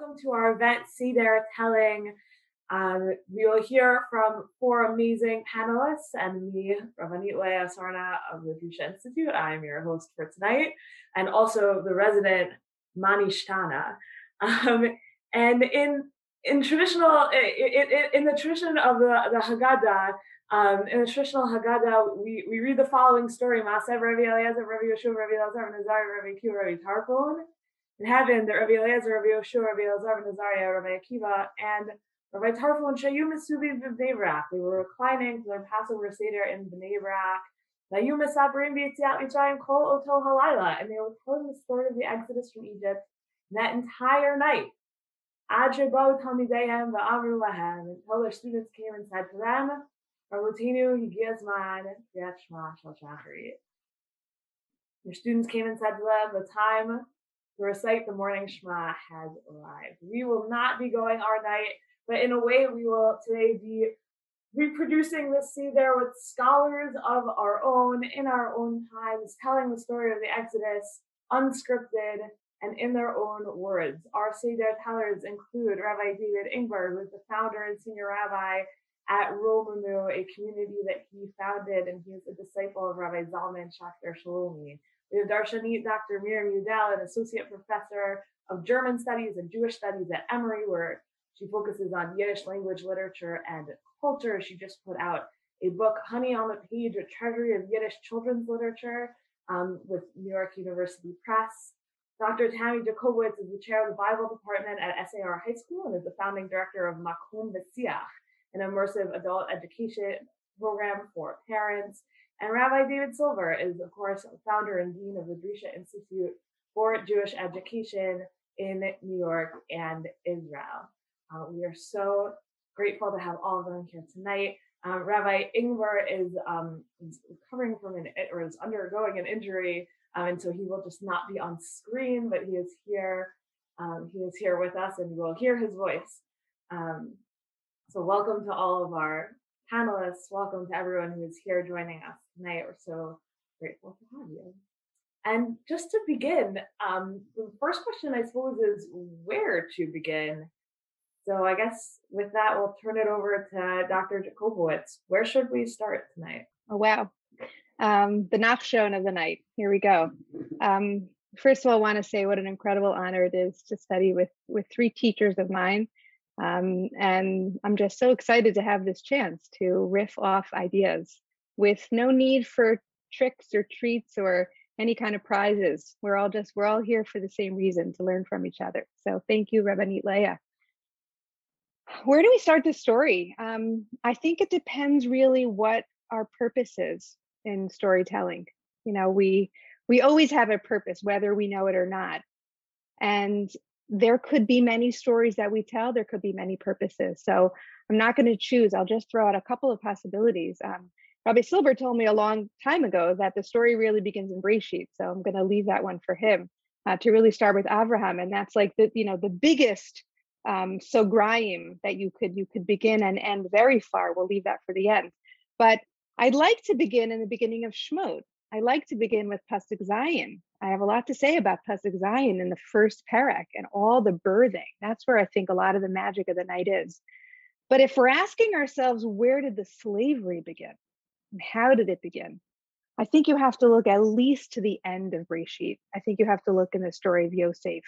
welcome to our event, Seder Telling. Um, we will hear from four amazing panelists and me, Rabbanit Leah Sarna of the Drisha Institute. I'm your host for tonight, and also the resident Ma Nishtana. Um, and in in traditional in, in, the tradition of the, the Haggadah, um, in the traditional Haggadah, we, we read the following story: Maasev Rabbi Eliezer, Rabbi Yeshua, Rabbi Elazar, Nazari, Rabbi Akiva, Rabbi Tarfon. In heaven, the Rabbi Eliezer, Rabbi Yeshua, Rabbi Elazar, Rabbi Nazariah, Rabbi Akiva, and Rabbi Tarfon Shayum Masubi B'nei Brak. They were reclining to their Passover Seder in Bnei Brak. Nayum Mesabrim B'Yitziat Mitzrayim Kol Oto Halayla, and they were telling the story of the Exodus from Egypt that entire night. Ajabo Talmidehem Va'amru Lahem, until their students came and said to them, Rabutinu Higiyazman Yat Shma Shal Shacharit. Their students came and said to them, the time to recite the morning Shema has arrived. We will not be going our night, but in a way, we will today be reproducing this there with scholars of our own in our own times, telling the story of the Exodus unscripted and in their own words. Our Seder tellers include Rabbi David Ingber, who is the founder and senior rabbi at Romemu, a community that he founded, and he is a disciple of Rabbi Zalman Schachter Shalomi. We have Dr. Miriam Udel, an associate professor of German studies and Jewish studies at Emory, where she focuses on Yiddish language, literature, and culture. She just put out a book, Honey on the Page, a treasury of Yiddish children's literature um, with New York University Press. Dr. Tammy Jacobowitz is the chair of the Bible department at SAR High School and is the founding director of Makom V'Siach, an immersive adult education program for parents. And Rabbi David Silber is, of course, founder and dean of the Drisha Institute for Jewish Education in New York and Israel. Uh, we are so grateful to have all of them here tonight. Um, Rabbi Ingber is, um, is, recovering from an or is undergoing an injury, um, and so he will just not be on screen, but he is here. Um, he is here with us, and you will hear his voice. Um, so, welcome to all of our panelists. Welcome to everyone who is here joining us tonight. We're so grateful to have you. And just to begin, um, the first question, I suppose, is where to begin. So I guess with that, we'll turn it over to Dr. Jacobowitz. Where should we start tonight? Oh, wow. Um, the Nachshon of the night. Here we go. Um, first of all, I want to say what an incredible honor it is to study with, with three teachers of mine um, and I'm just so excited to have this chance to riff off ideas with no need for tricks or treats or any kind of prizes. We're all just, we're all here for the same reason to learn from each other. So thank you, Rabbanit Leah. Where do we start this story? Um, I think it depends really what our purpose is in storytelling. You know, we we always have a purpose, whether we know it or not. And there could be many stories that we tell there could be many purposes so i'm not going to choose i'll just throw out a couple of possibilities um, Rabbi Silber told me a long time ago that the story really begins in Breshit, so I'm going to leave that one for him uh, to really start with Abraham, and that's like the you know the biggest um, so sograim that you could you could begin and end very far. We'll leave that for the end, but I'd like to begin in the beginning of Shmot. I like to begin with Pasuk Zayin. I have a lot to say about Pesach Zion in the first parak and all the birthing. That's where I think a lot of the magic of the night is. But if we're asking ourselves, where did the slavery begin? And how did it begin? I think you have to look at least to the end of Breshit. I think you have to look in the story of Yosef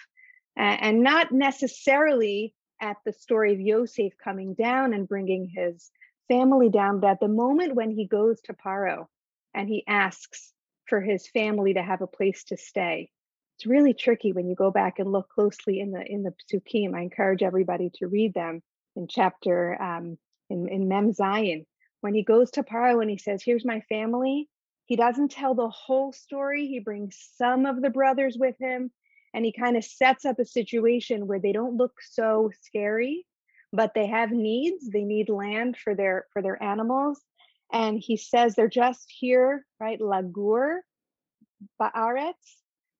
and not necessarily at the story of Yosef coming down and bringing his family down, but at the moment when he goes to Paro and he asks, for his family to have a place to stay. It's really tricky when you go back and look closely in the in the psukim. I encourage everybody to read them in chapter um, in, in Mem Zayin. When he goes to Paro and he says, "Here's my family," he doesn't tell the whole story. He brings some of the brothers with him, and he kind of sets up a situation where they don't look so scary, but they have needs. They need land for their for their animals, and he says they're just here, right? Lagur, Ba'aretz.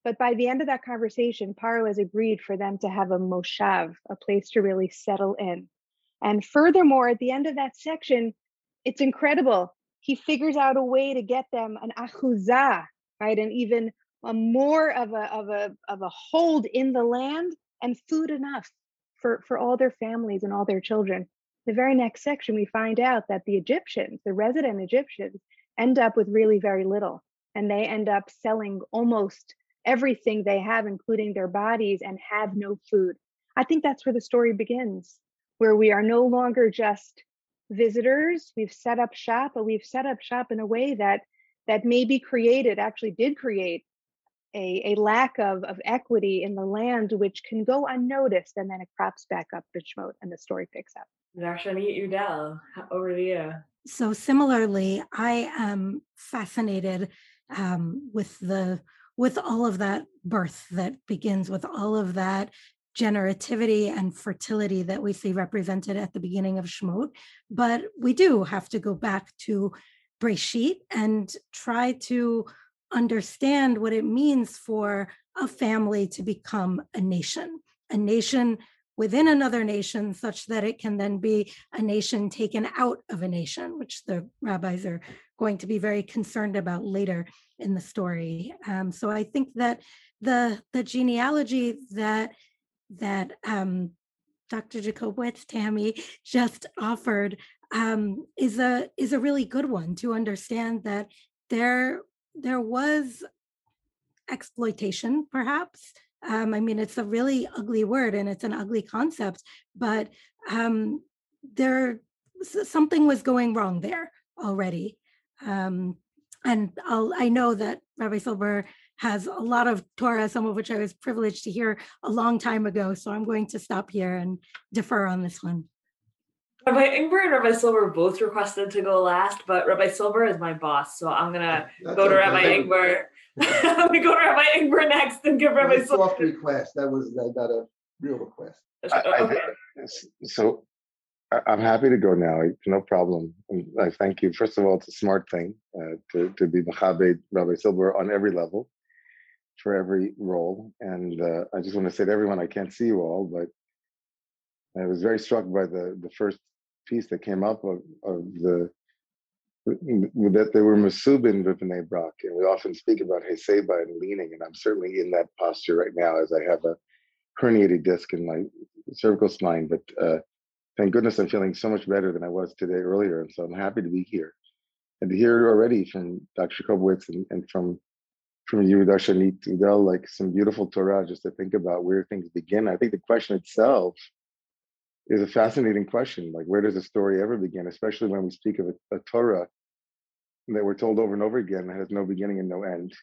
But by the end of that conversation, Paro has agreed for them to have a moshav, a place to really settle in. And furthermore, at the end of that section, it's incredible. He figures out a way to get them an achuzah, right? And even a more of a, of a, of a hold in the land and food enough. for, for all their families and all their children. The very next section, we find out that the Egyptians, the resident Egyptians, end up with really very little. And they end up selling almost everything they have, including their bodies, and have no food. I think that's where the story begins, where we are no longer just visitors. We've set up shop, but we've set up shop in a way that that maybe created, actually did create a, a lack of, of equity in the land, which can go unnoticed, and then it crops back up Bishmot, and the story picks up. Darshanit Udel, over to you. So similarly, I am fascinated um, with the with all of that birth that begins with all of that generativity and fertility that we see represented at the beginning of Shemot. But we do have to go back to Breshit and try to understand what it means for a family to become a nation, a nation within another nation, such that it can then be a nation taken out of a nation, which the rabbis are going to be very concerned about later in the story. Um, so I think that the the genealogy that that um, Dr. Jacobowitz Tammy just offered um, is a is a really good one to understand that there there was exploitation, perhaps. Um, I mean, it's a really ugly word and it's an ugly concept, but um, there something was going wrong there already. Um, and I'll, I know that Rabbi Silber has a lot of Torah, some of which I was privileged to hear a long time ago. So I'm going to stop here and defer on this one. Rabbi Ingber and Rabbi Silber both requested to go last, but Rabbi Silber is my boss, so I'm gonna That's go to okay. Rabbi Ingber. I'm gonna go to Rabbi Ingber next and give Rabbi Silber. Soft request. That was not a real request. I, okay. I, so I'm happy to go now. No problem. And I thank you. First of all, it's a smart thing uh, to to be Machabed Rabbi Silber on every level, for every role. And uh, I just want to say to everyone, I can't see you all, but I was very struck by the the first piece that came up of, of the that they were masubin v'pnei brak, and we often speak about heseba and leaning, and I'm certainly in that posture right now as I have a herniated disc in my cervical spine. But uh, thank goodness I'm feeling so much better than I was today earlier, and so I'm happy to be here and to hear already from Dr. Kobowitz and, and from from you, Darshanit Udel, like some beautiful Torah just to think about where things begin. I think the question itself is a fascinating question. Like, where does a story ever begin? Especially when we speak of a, a Torah that we're told over and over again that has no beginning and no end.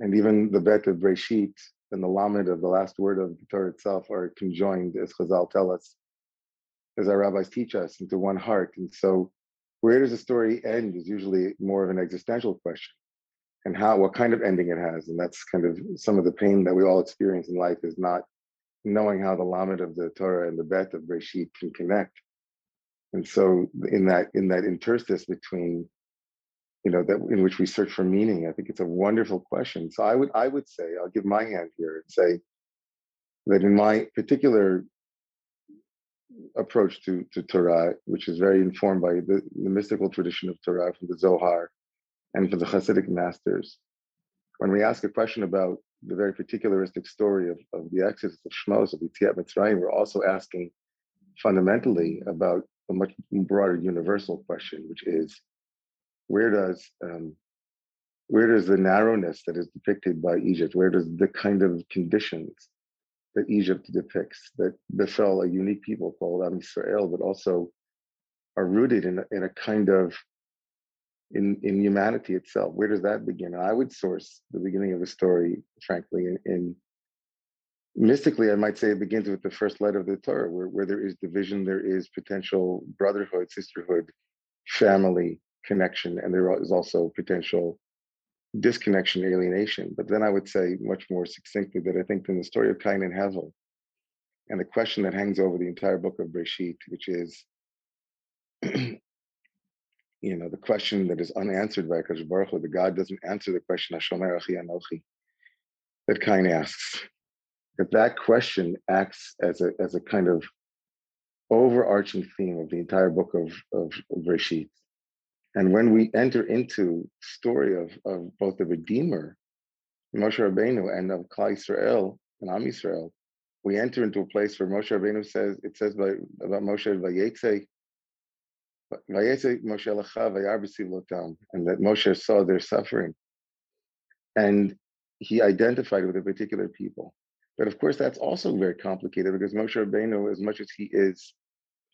And even the bet of Breshit and the Lamed of the last word of the Torah itself are conjoined, as Chazal tell us, as our rabbis teach us, into one heart. And so, where does the story end is usually more of an existential question. And how, what kind of ending it has. And that's kind of some of the pain that we all experience in life is not knowing how the lamed of the Torah and the bet of Breshit can connect. And so in that in that interstice between, you know, that in which we search for meaning, I think it's a wonderful question. So I would I would say, I'll give my hand here and say that in my particular approach to, to Torah, which is very informed by the, the mystical tradition of Torah from the Zohar and from the Hasidic masters, when we ask a question about the very particularistic story of, of the Exodus of Shmos, of Yetziat Mitzrayim, we're also asking fundamentally about a much broader universal question, which is where does um, where does the narrowness that is depicted by Egypt, where does the kind of conditions that Egypt depicts that befell a unique people called Am Israel, but also are rooted in, in a kind of in, in humanity itself. Where does that begin? I would source the beginning of the story, frankly, in, in mystically, I might say it begins with the first letter of the Torah, where, where there is division, there is potential brotherhood, sisterhood, family connection, and there is also potential disconnection, alienation. But then I would say much more succinctly that I think in the story of Cain and Hevel, and the question that hangs over the entire book of Breshit, which is you know, the question that is unanswered by HaKadosh Baruch Hu, the God doesn't answer the question, Hashomer Achi that Cain asks. That that question acts as a, as a kind of overarching theme of the entire book of, of, of Reshit. And when we enter into story of, of both the Redeemer, Moshe Rabbeinu, and of Klal Israel and Am Yisrael, we enter into a place where Moshe Rabbeinu says, it says by, about Moshe, Vayetze, Vayetze Moshe Lacha Vayar B'Sivlotam, and that Moshe saw their suffering. And he identified with a particular people. But of course, that's also very complicated because Moshe Rabbeinu, as much as he is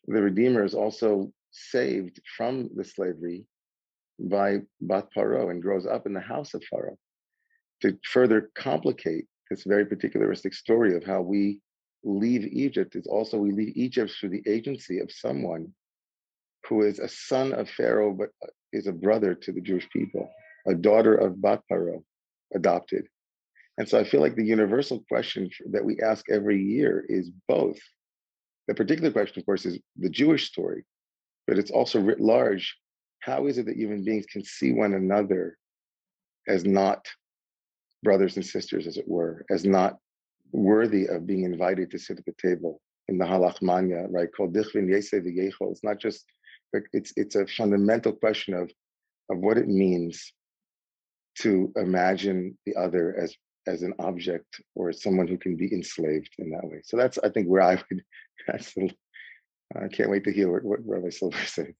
the Redeemer, is also saved from the slavery by Bat Paro and grows up in the house of Pharaoh to further complicate this very particularistic story of how we leave Egypt is also we leave Egypt through the agency of someone who is a son of Pharaoh but uh, is a brother to the Jewish people, a daughter of Bat Paro, adopted. And so I feel like the universal question that we ask every year is both. The particular question, of course, is the Jewish story, but it's also writ large. How is it that human beings can see one another as not brothers and sisters, as it were, as not worthy of being invited to sit at the table in the halachmanya, right? Called dichvin It's not just it's it's a fundamental question of of what it means to imagine the other as as an object or someone who can be enslaved in that way. So that's I think where I would. That's the, I can't wait to hear what, what Rabbi Silber says.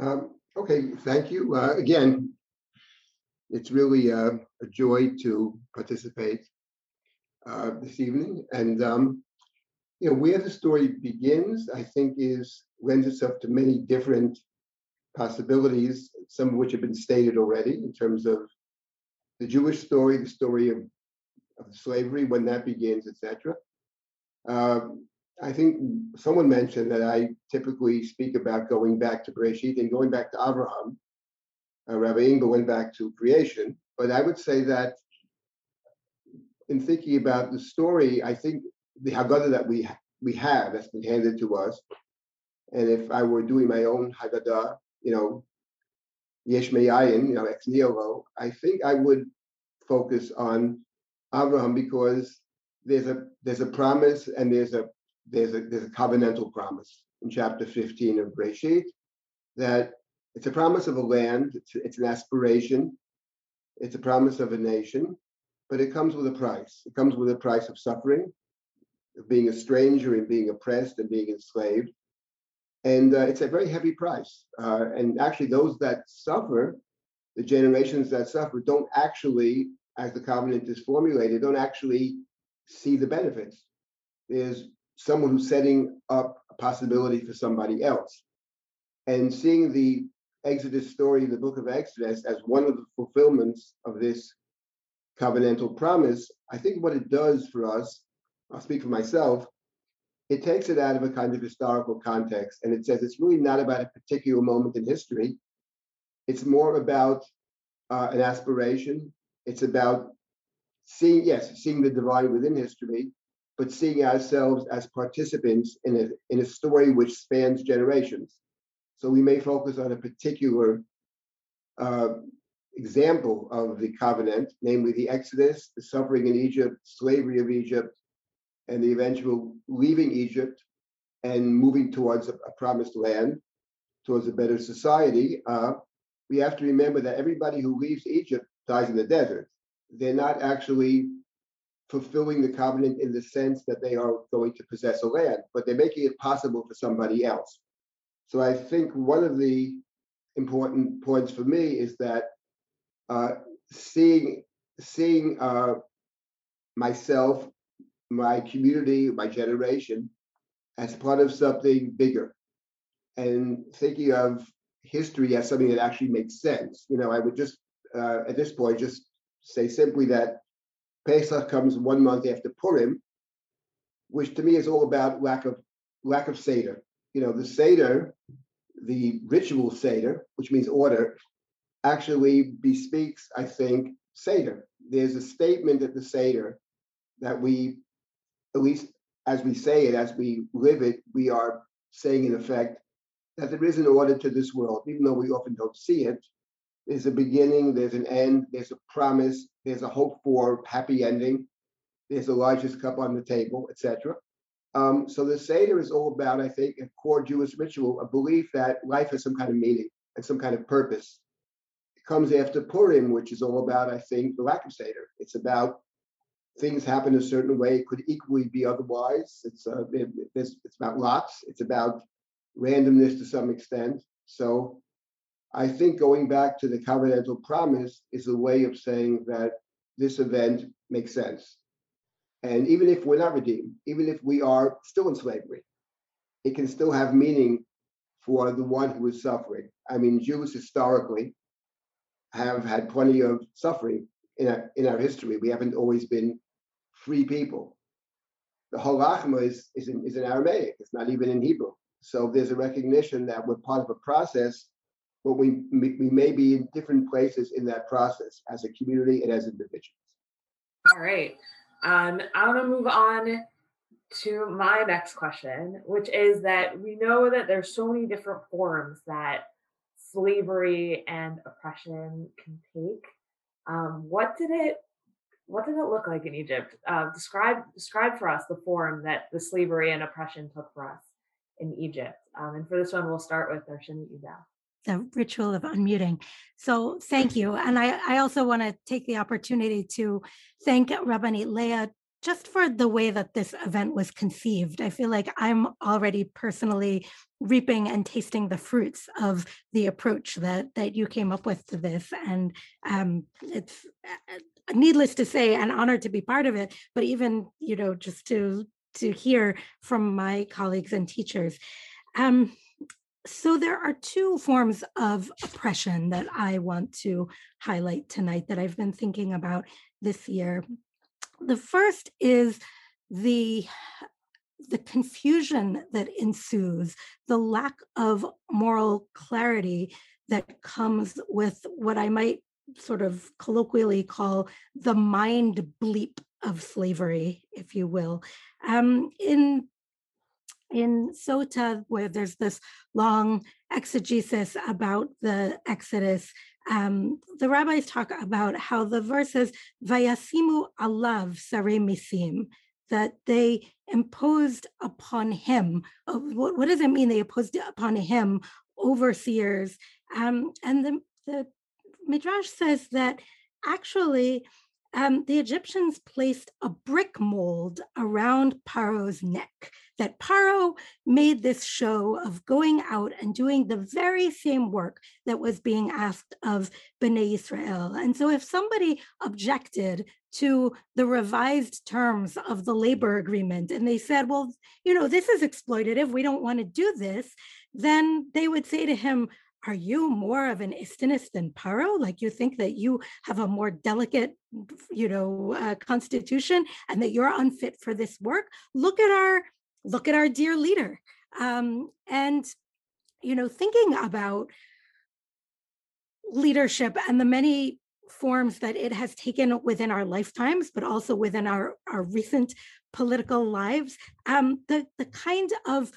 Um, okay, thank you. Uh, again, it's really a, a joy to participate uh, this evening. And um, you know, where the story begins, I think, is lends itself to many different possibilities, some of which have been stated already in terms of the Jewish story, the story of, of slavery, when that begins, etc. Um, I think someone mentioned that I typically speak about going back to Bereshit and going back to Abraham uh, Rabbi Ingber went back to creation. But I would say that in thinking about the story, I think the Haggadah that we we have that's been handed to us, and if I were doing my own Haggadah, you know, Yesh Me'ayin, you know, ex nihilo, I think I would focus on Abraham because there's a there's a promise and there's a there's a there's a covenantal promise in chapter 15 of Breshit that it's a promise of a land, it's, it's an aspiration, it's a promise of a nation, but it comes with a price. It comes with a price of suffering, of being a stranger and being oppressed and being enslaved. And uh, it's a very heavy price. Uh, and actually, those that suffer, the generations that suffer, don't actually, as the covenant is formulated, don't actually see the benefits. There's someone who's setting up a possibility for somebody else. And seeing the Exodus story in the book of Exodus as one of the fulfillments of this covenantal promise, I think what it does for us, I'll speak for myself, it takes it out of a kind of historical context and it says it's really not about a particular moment in history. It's more about uh, an aspiration. It's about seeing, yes, seeing the divine within history, but seeing ourselves as participants in a, in a story which spans generations. So we may focus on a particular uh, example of the covenant, namely the Exodus, the suffering in Egypt, slavery of Egypt, and the eventual leaving Egypt and moving towards a, a promised land, towards a better society. Uh, we have to remember that everybody who leaves Egypt dies in the desert. They're not actually fulfilling the covenant in the sense that they are going to possess a land, but they're making it possible for somebody else. So I think one of the important points for me is that uh, seeing seeing uh, myself, my community, my generation as part of something bigger, and thinking of history as something that actually makes sense. You know, I would just uh, at this point just say simply that Pesach comes one month after Purim, which to me is all about lack of lack of Seder you know, the Seder, the ritual Seder, which means order, actually bespeaks, I think, Seder. There's a statement at the Seder that we, at least as we say it, as we live it, we are saying in effect that there is an order to this world, even though we often don't see it. There's a beginning, there's an end, there's a promise, there's a hope for happy ending, there's a largest cup on the table, etc. Um, so the Seder is all about, I think, a core Jewish ritual, a belief that life has some kind of meaning and some kind of purpose. It comes after Purim, which is all about, I think, the lack of Seder. It's about things happen a certain way. It could equally be otherwise. It's uh, it, it's, it's about lots. It's about randomness to some extent. So I think going back to the covenantal promise is a way of saying that this event makes sense. And even if we're not redeemed, even if we are still in slavery, it can still have meaning for the one who is suffering. I mean, Jews historically have had plenty of suffering in our, in our history. We haven't always been free people. The halachma is, is, in, is in Aramaic, it's not even in Hebrew. So there's a recognition that we're part of a process, but we, we may be in different places in that process as a community and as individuals. All right. Um, I want to move on to my next question, which is that we know that there's so many different forms that slavery and oppression can take. Um, what did it what did it look like in Egypt? Uh, describe describe for us the form that the slavery and oppression took for us in Egypt. Um, and for this one, we'll start with Darshan Udel. The ritual of unmuting. So thank you. And I, I also want to take the opportunity to thank Rabbanit Leah just for the way that this event was conceived. I feel like I'm already personally reaping and tasting the fruits of the approach that that you came up with to this, and um, it's uh, needless to say, an honor to be part of it. But even you know, just to to hear from my colleagues and teachers. Um, so there are two forms of oppression that I want to highlight tonight that I've been thinking about this year. The first is the the confusion that ensues, the lack of moral clarity that comes with what I might sort of colloquially call the mind bleep of slavery, if you will. Um, in in Sota, where there's this long exegesis about the Exodus, um, the rabbis talk about how the verses "Vayasimu alav sare misim," that they imposed upon him. What, what, does it mean? They imposed upon him overseers, um, and the, the midrash says that actually um, the Egyptians placed a brick mold around Paro's neck. That Paro made this show of going out and doing the very same work that was being asked of Bnei Israel. And so, if somebody objected to the revised terms of the labor agreement and they said, well, you know, this is exploitative, we don't want to do this, then they would say to him, are you more of an istinist than Paro? Like you think that you have a more delicate, you know, uh, constitution and that you're unfit for this work? Look at our look at our dear leader. Um, and you know, thinking about leadership and the many forms that it has taken within our lifetimes, but also within our, our recent political lives, um, the, the kind of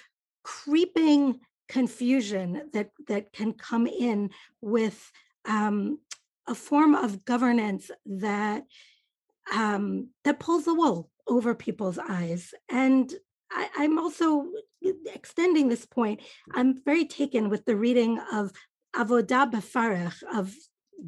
creeping confusion that that can come in with um, a form of governance that um, that pulls the wool over people's eyes. And I, I'm also extending this point. I'm very taken with the reading of Avodah Befarech of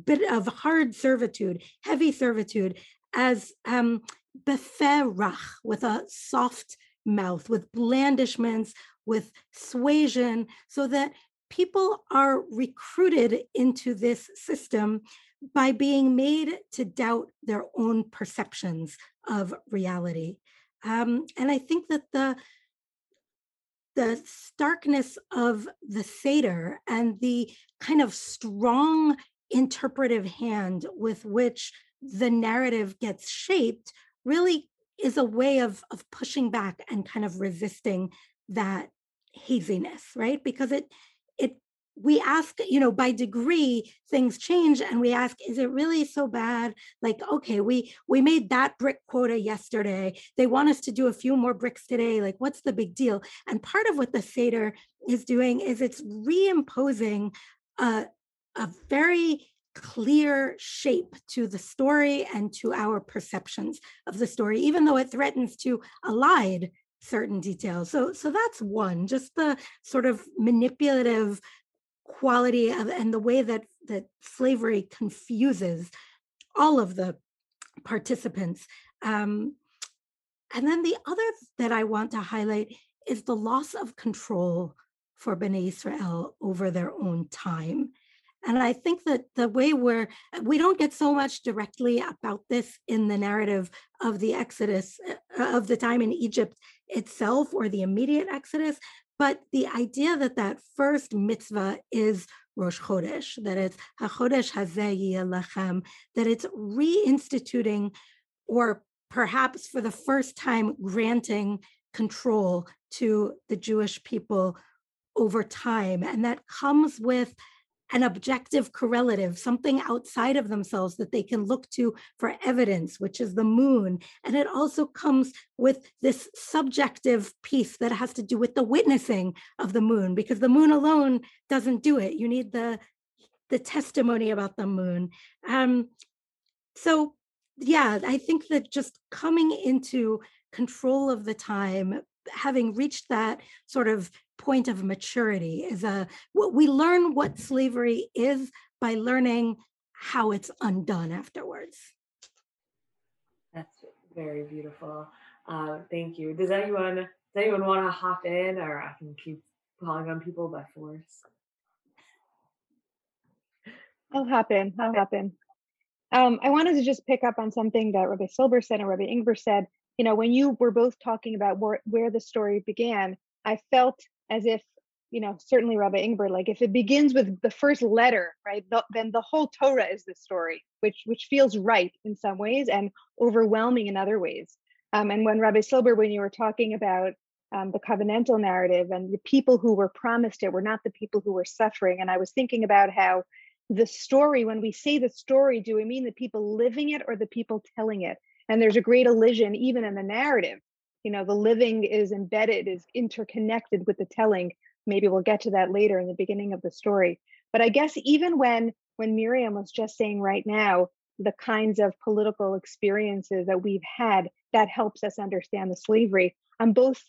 bit of hard servitude, heavy servitude, as um, beferach with a soft mouth, with blandishments, with suasion, so that people are recruited into this system by being made to doubt their own perceptions of reality. Um, and I think that the the starkness of the Seder and the kind of strong interpretive hand with which the narrative gets shaped really is a way of, of pushing back and kind of resisting that haziness, right? Because it it we ask, you know, by degree things change and we ask, is it really so bad? Like, okay, we we made that brick quota yesterday. They want us to do a few more bricks today. Like, what's the big deal? And part of what the Seder is doing is it's reimposing a, a very clear shape to the story and to our perceptions of the story, even though it threatens to elide certain details. So, so that's one, just the sort of manipulative quality of and the way that that slavery confuses all of the participants. Um, and then the other that I want to highlight is the loss of control for Bnei Israel over their own time. And I think that the way we're, we don't get so much directly about this in the narrative of the Exodus, uh, of the time in Egypt itself or the immediate Exodus, but the idea that that first mitzvah is Rosh Chodesh, that it's HaChodesh Hazeh Lechem, that it's reinstituting or perhaps for the first time granting control to the Jewish people over time. And that comes with an objective correlative, something outside of themselves that they can look to for evidence, which is the moon. And it also comes with this subjective piece that has to do with the witnessing of the moon, because the moon alone doesn't do it. You need the the testimony about the moon. Um, so yeah, I think that just coming into control of the time, having reached that sort of point of maturity is a we learn what slavery is by learning how it's undone afterwards. That's very beautiful. Uh, thank you. Does anyone does anyone want to hop in or i can keep calling on people by force? I'll hop in i'll hop in. Um, i wanted to just pick up on something that rabbi silber said and rabbi ingber said you know when you were both talking about where, where the story began i felt as if you know certainly rabbi ingber like if it begins with the first letter right the, then the whole torah is the story which which feels right in some ways and overwhelming in other ways. Um, and when rabbi silber when you were talking about um, the covenantal narrative and the people who were promised it were not the people who were suffering and i was thinking about how the story when we say the story do we mean the people living it or the people telling it and there's a great illusion even in the narrative. You know the living is embedded is interconnected with the telling. Maybe we'll get to that later in the beginning of the story. But i guess even when when miriam was just saying right now the kinds of political experiences that we've had that helps us understand the slavery i'm both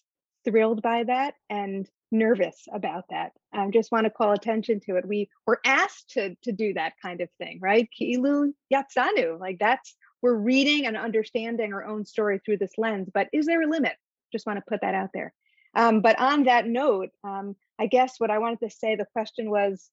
thrilled by that and nervous about that. I just want to call attention to it. We were asked to to do that kind of thing right? Kilu yatsanu like that's we're reading and understanding our own story through this lens but is there a limit? Just want to put that out there. Um, but on that note um, i guess what i wanted to say the question was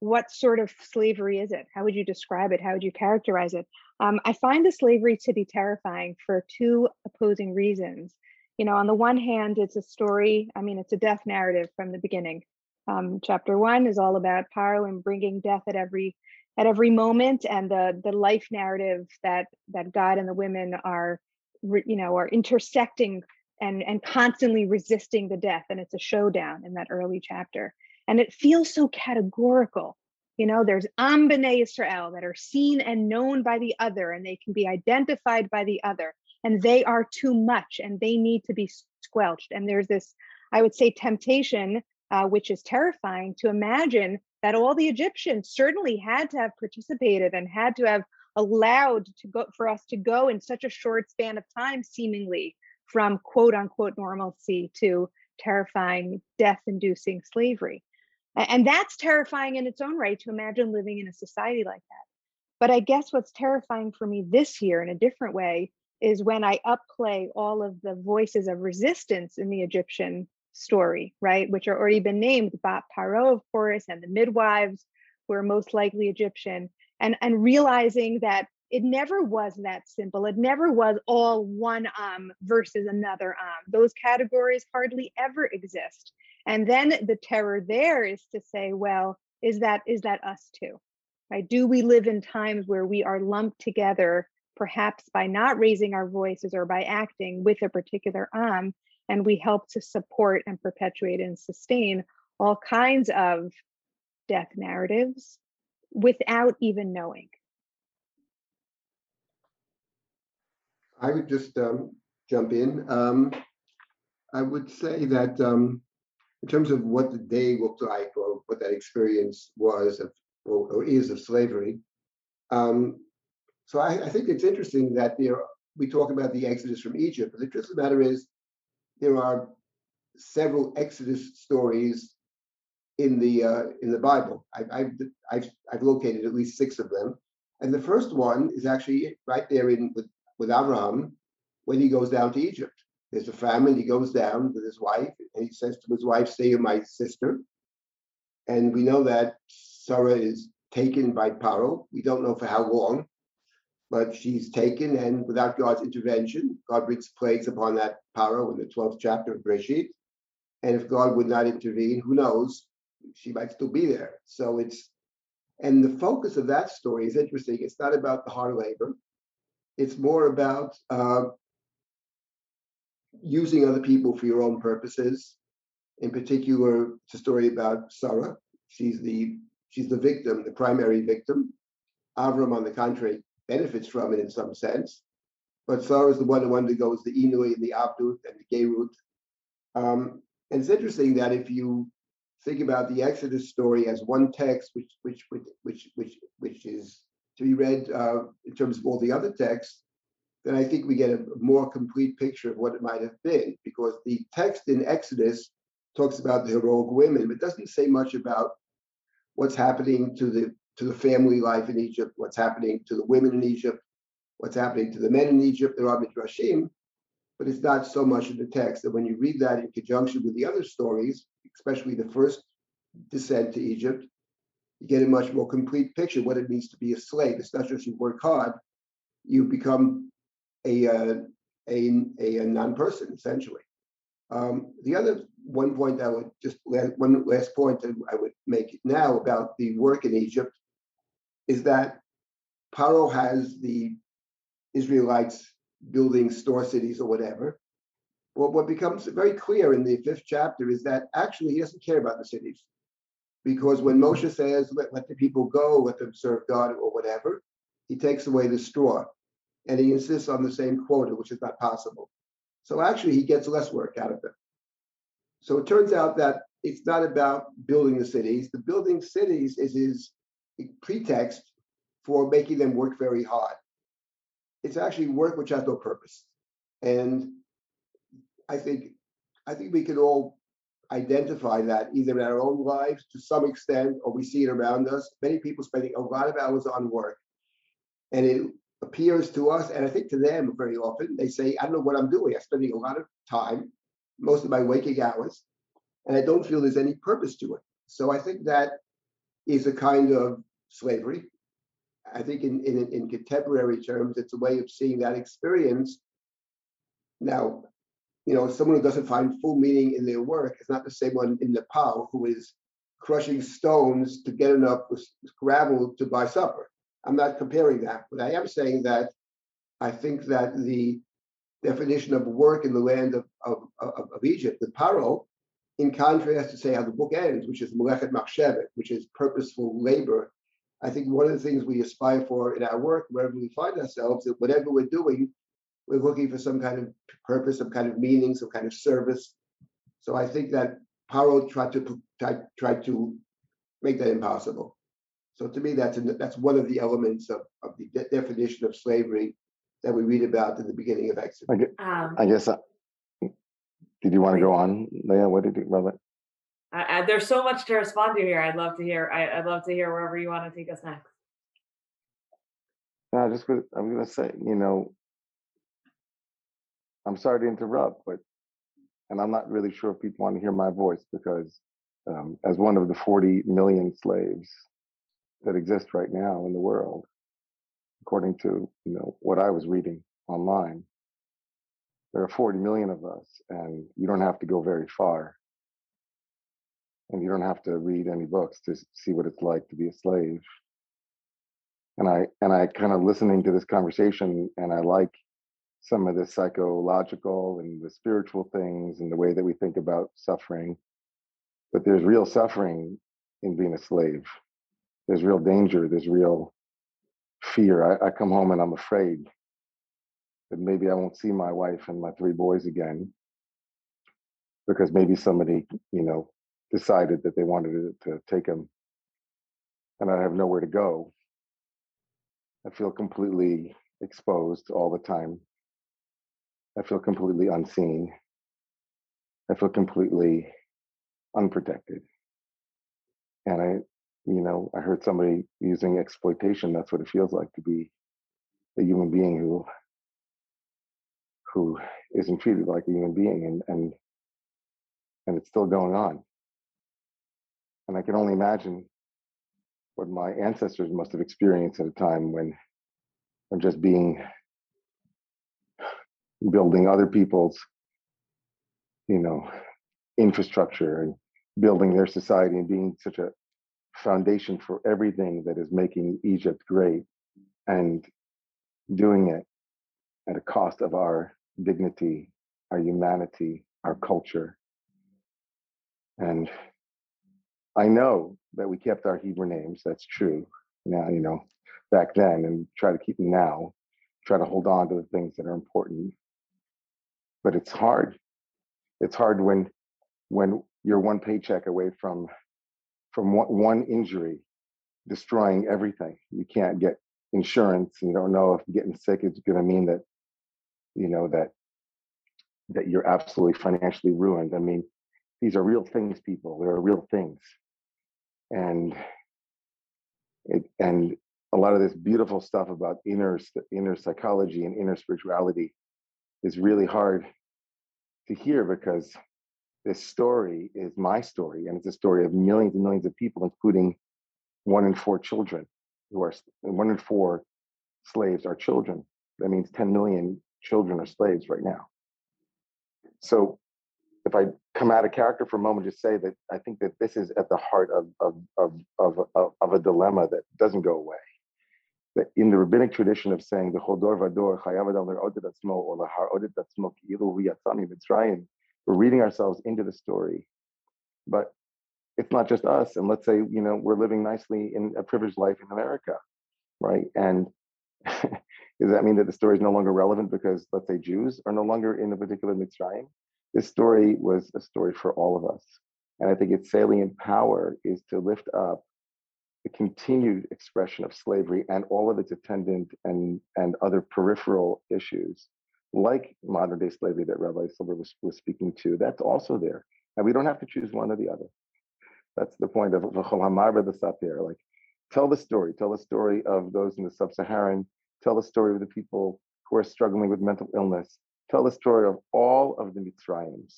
what sort of slavery is it? How would you describe it? How would you characterize it? Um, i find the slavery to be terrifying for two opposing reasons. You know on the one hand it's a story i mean it's a death narrative from the beginning. Um, chapter one is all about Paro and bringing death at every at every moment and the the life narrative that that god and the women are you know are intersecting and and constantly resisting the death and it's a showdown in that early chapter. And it feels so categorical you know there's am israel that are seen and known by the other and they can be identified by the other and they are too much and they need to be squelched. And there's this i would say temptation uh, which is terrifying to imagine that all the Egyptians certainly had to have participated and had to have allowed to go for us to go in such a short span of time, seemingly from quote unquote normalcy to terrifying, death inducing slavery. And that's terrifying in its own right to imagine living in a society like that. But I guess what's terrifying for me this year in a different way is when I upplay all of the voices of resistance in the Egyptian story, right? Which are already been named Bat Paro, of course, and the midwives who are most likely Egyptian, and, and realizing that it never was that simple. It never was all one um versus another um. Those categories hardly ever exist. And then the terror there is to say, well, is that is that us too? Right? Do we live in times where we are lumped together, perhaps by not raising our voices or by acting with a particular am, and we help to support and perpetuate and sustain all kinds of death narratives without even knowing. I would just um, jump in. Um, I would say that um, in terms of what the day looked like or what that experience was of, or, or is of slavery, um, so I, I, think it's interesting that there we talk about the exodus from Egypt, but the truth of the matter is there are several Exodus stories in the uh, in the Bible. I've, I've, I've I've located at least six of them, and the first one is actually right there in with with Abraham when he goes down to Egypt. There's a famine. He goes down with his wife, and he says to his wife, "Stay with my sister." And we know that Sarah is taken by Paro. We don't know for how long, but she's taken, and without God's intervention, God brings plagues upon that Paro in the 12th chapter of Breshit. And if God would not intervene, who knows? She might still be there. So it's, and the focus of that story is interesting. It's not about the hard labor, it's more about uh, using other people for your own purposes. In particular, it's a story about Sarah. She's the she's the victim, the primary victim. Avram, on the contrary, benefits from it in some sense. But Sarah is the one who undergoes the Inui and the Abdut and the Gerut. Um, and it's interesting that if you think about the Exodus story as one text, which which which which which, which is to be read uh, in terms of all the other texts, then I think we get a more complete picture of what it might have been, because the text in Exodus talks about the heroic women, but doesn't say much about what's happening to the to the family life in Egypt, what's happening to the women in Egypt, what's happening to the men in Egypt. There are midrashim, but it's not so much in the text. And when you read that in conjunction with the other stories, especially the first descent to Egypt, you get a much more complete picture of what it means to be a slave. It's not just you work hard, you become a, uh, a, a, a non-person, essentially. Um, the other one point I would just one last point that I would make now about the work in Egypt is that Paro has the Israelites building store cities or whatever. Well, what becomes very clear in the fifth chapter is that actually he doesn't care about the cities. Because when Moshe says, let, let the people go, let them serve God or whatever, he takes away the straw and he insists on the same quota, which is not possible. So actually, he gets less work out of them. So it turns out that it's not about building the cities. The building cities is his pretext for making them work very hard. It's actually work which has no purpose. And I think I think we can all identify that either in our own lives to some extent or we see it around us. Many people spending a lot of hours on work. And it appears to us, and I think to them very often, they say, I don't know what I'm doing. I'm spending a lot of time, most of my waking hours, and I don't feel there's any purpose to it. So I think that is a kind of slavery. I think in, in, in contemporary terms, it's a way of seeing that experience. Now, you know, someone who doesn't find full meaning in their work is not the same one in Nepal who is crushing stones to get enough gravel to buy supper. I'm not comparing that, but I am saying that I think that the definition of work in the land of, of, of, of Egypt, the paro, in contrast to say how the book ends, which is Melechet Machshevet, which is purposeful labor. I think one of the things we aspire for in our work, wherever we find ourselves, that whatever we're doing, we're looking for some kind of purpose, some kind of meaning, some kind of service. So I think that Paro tried to try, tried to make that impossible. So to me, that's that's one of the elements of, of the de- definition of slavery that we read about in the beginning of Exodus. I, guess, Um, I guess. Uh, did you want to go on, Leah? What did you, Robert? I, I, there's so much to respond to here. I'd love to hear. I, would love to hear wherever you want to take us next. No, just I'm going to say, you know, I'm sorry to interrupt, but and I'm not really sure if people want to hear my voice because um, as one of the 40 million slaves that exist right now in the world, according to you know what I was reading online. There are 40 million of us, and you don't have to go very far. And you don't have to read any books to see what it's like to be a slave. And I and I kind of listening to this conversation, and I like some of the psychological and the spiritual things and the way that we think about suffering. But there's real suffering in being a slave there's real danger, there's real fear. I, I come home and I'm afraid that maybe I won't see my wife and my three boys again because maybe somebody, you know, decided that they wanted to, to take him, and I have nowhere to go. I feel completely exposed all the time. I feel completely unseen. I feel completely unprotected. And I you know, I heard somebody using exploitation. That's what it feels like to be a human being who who isn't treated like a human being and and and it's still going on and i can only imagine what my ancestors must have experienced at a time when when just being building other people's you know infrastructure and building their society and being such a foundation for everything that is making Egypt great and doing it at a cost of our dignity, our humanity, our culture. And I know that we kept our Hebrew names, that's true. Now, you know, back then, and try to keep them now, try to hold on to the things that are important. But it's hard. It's hard when when you're one paycheck away from from one, injury destroying everything. You can't get insurance. You don't know if getting sick is going to mean that, you know, that that you're absolutely financially ruined. I mean, these are real things, people. There are real things, and it and a lot of this beautiful stuff about inner inner psychology and inner spirituality is really hard to hear because this story is my story, and it's a story of millions and millions of people, including one in four children who are one in four slaves are children. That means 10 million children are slaves right now. So if I come out of character for a moment, just say that I think that this is at the heart of of of of, of, a dilemma that doesn't go away. That in the rabbinic tradition of saying the chodor vador chayav adam odet atzmo or lahar odet mitzrayim, we're reading ourselves into the story. But it's not just us. And let's say, you know, we're living nicely in a privileged life in America, right? And does that mean that the story is no longer relevant because, let's say, Jews are no longer in a particular Mitzrayim? This story was a story for all of us. And I think its salient power is to lift up the continued expression of slavery and all of its attendant and, and other peripheral issues like modern day slavery that Rabbi Silber was, was speaking to, that's also there. And we don't have to choose one or the other. That's the point of the Seder. Like, tell the story. Tell the story of those in the sub-Saharan. Tell the story of the people who are struggling with mental illness. Tell the story of all of the Mitzrayims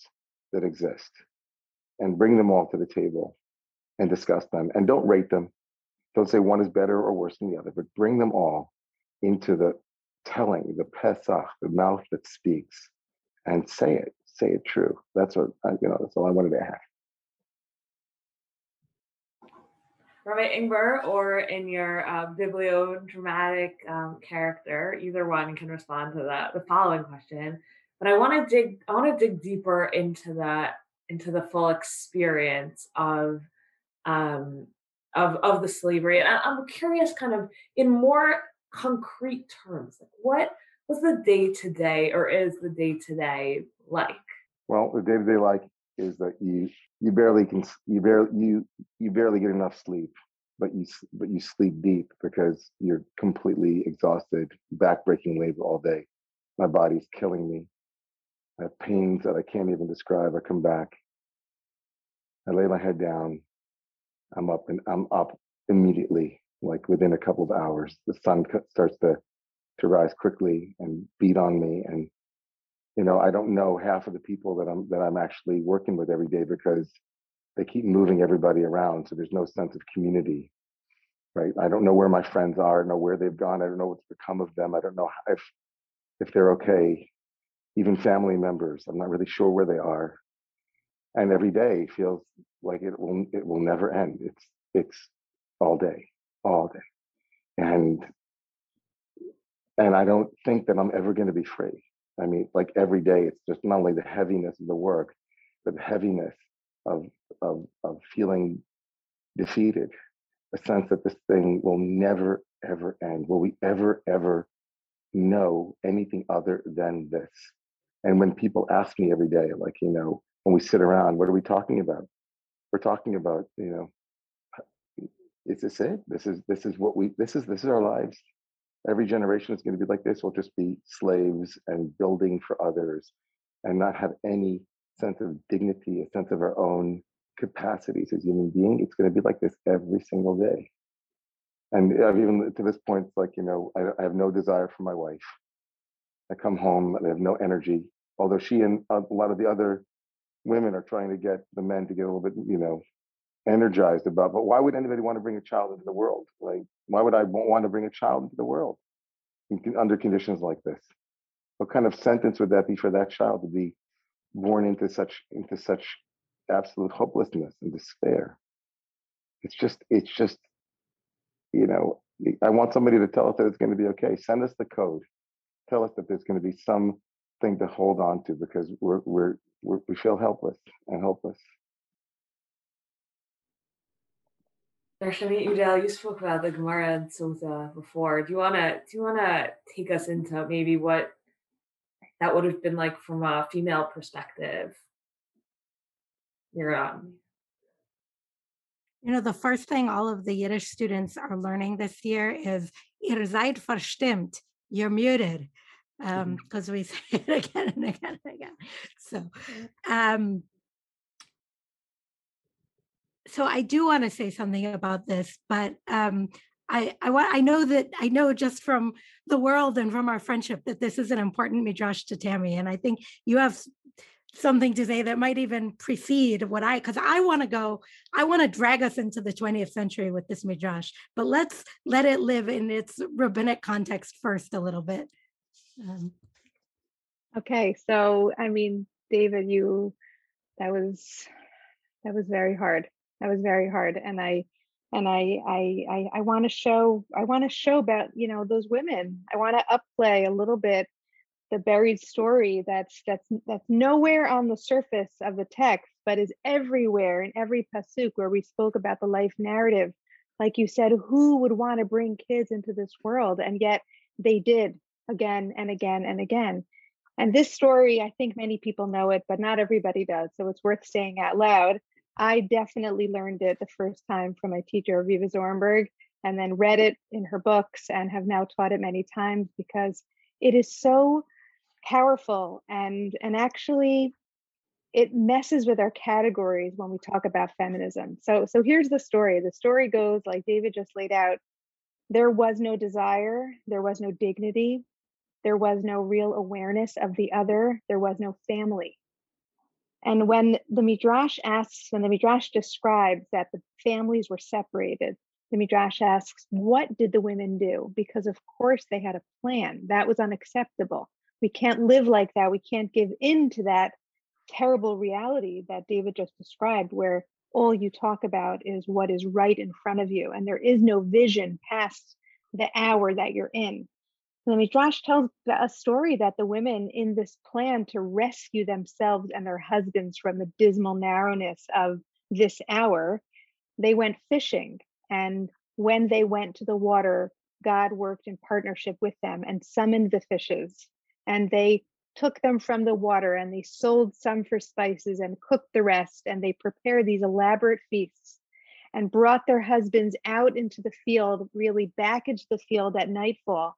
that exist, and bring them all to the table, and discuss them. And don't rate them. Don't say one is better or worse than the other, but bring them all into the telling, the Pesach, the mouth that speaks, and say it, say it true. That's what you know. That's all I wanted to add. Rabbi Ingber, or in your uh, biblio-dramatic um, character, either one can respond to that. The following question, but I want to dig. I want to dig deeper into that, into the full experience of, um, of of the slavery. And I'm curious, kind of in more concrete terms like what was the day to day or is the day to day like well the day to day like is that you you barely can you barely you you barely get enough sleep but you but you sleep deep because you're completely exhausted backbreaking labor all day. My body's killing me. I have pains that i can't even describe. I come back. I lay my head down. I'm up and i'm up immediately like within a couple of hours. The sun starts to to rise quickly and beat on me and you know i don't know half of the people that i'm that i'm actually working with every day because they keep moving everybody around so there's no sense of community right i don't know where my friends are i don't know where they've gone i don't know what's become of them i don't know if if they're okay even family members i'm not really sure where they are and every day feels like it will it will never end it's it's all day all day. And and I don't think that I'm ever going to be free. I mean, like every day, it's just not only the heaviness of the work, but the heaviness of of of feeling defeated, a sense that this thing will never ever end. Will we ever ever know anything other than this? And when people ask me every day, like you know, when we sit around, what are we talking about? We're talking about you know is this it? This is this is what we this is this is our lives. Every generation is going to be like this. We'll just be slaves and building for others, and not have any sense of dignity, a sense of our own capacities as human being. It's going to be like this every single day. And I've even to this point, like you know, I, I have no desire for my wife. I come home, I have no energy. Although she and a lot of the other women are trying to get the men to get a little bit, you know, energized about. But why would anybody want to bring a child into the world? Like, why would I want to bring a child into the world under conditions like this? What kind of sentence would that be for that child to be born into such into such absolute hopelessness and despair? It's just, it's just, you know, I want somebody to tell us that it's going to be okay. Send us the code. Tell us that there's going to be something to hold on to because we're we're, we're we feel helpless and hopeless. Darshanit Udel, you spoke about the Gemara and Sota before. Do you wanna do you wanna take us into maybe what that would have been like from a female perspective? You're um you know, the first thing all of the Yiddish students are learning this year is ihr seid verstimmt, you're muted, because um, mm-hmm. we say it again and again and again. So, um, so I do want to say something about this, but um, I I want I know that I know just from the world and from our friendship that this is an important midrash to Tammy, and I think you have something to say that might even precede what I, because I want to go, I want to drag us into the 20th century with this midrash, but let's let it live in its rabbinic context first a little bit. Um, okay, so I mean, David, you, that was, that was very hard. That was very hard, and I, and I, I, I, I want to show, I want to show about, you know, those women. I want to upplay a little bit the buried story that's that's that's nowhere on the surface of the text but is everywhere in every pasuk where we spoke about the life narrative. Like you said who would want to bring kids into this world? And yet they did again and again and again. And this story i think many people know it but not everybody does so it's worth saying out loud i definitely learned it the first time from my teacher Aviva Zornberg and then read it in her books and have now taught it many times because it is so powerful and and actually it messes with our categories when we talk about feminism. So so here's the story. The story goes like David just laid out. There was no desire, there was no dignity, there was no real awareness of the other, there was no family. And when the Midrash asks, when the Midrash describes that the families were separated, the Midrash asks, what did the women do? Because of course they had a plan. That was unacceptable we can't live like that. We can't give in to that terrible reality that David just described, where all you talk about is what is right in front of you, and there is no vision past the hour that you're in. And Midrash tells a story that the women in this plan to rescue themselves and their husbands from the dismal narrowness of this hour, they went fishing. And when they went to the water, God worked in partnership with them and summoned the fishes. And they took them from the water and they sold some for spices and cooked the rest. And they prepared these elaborate feasts and brought their husbands out into the field really back into the field at nightfall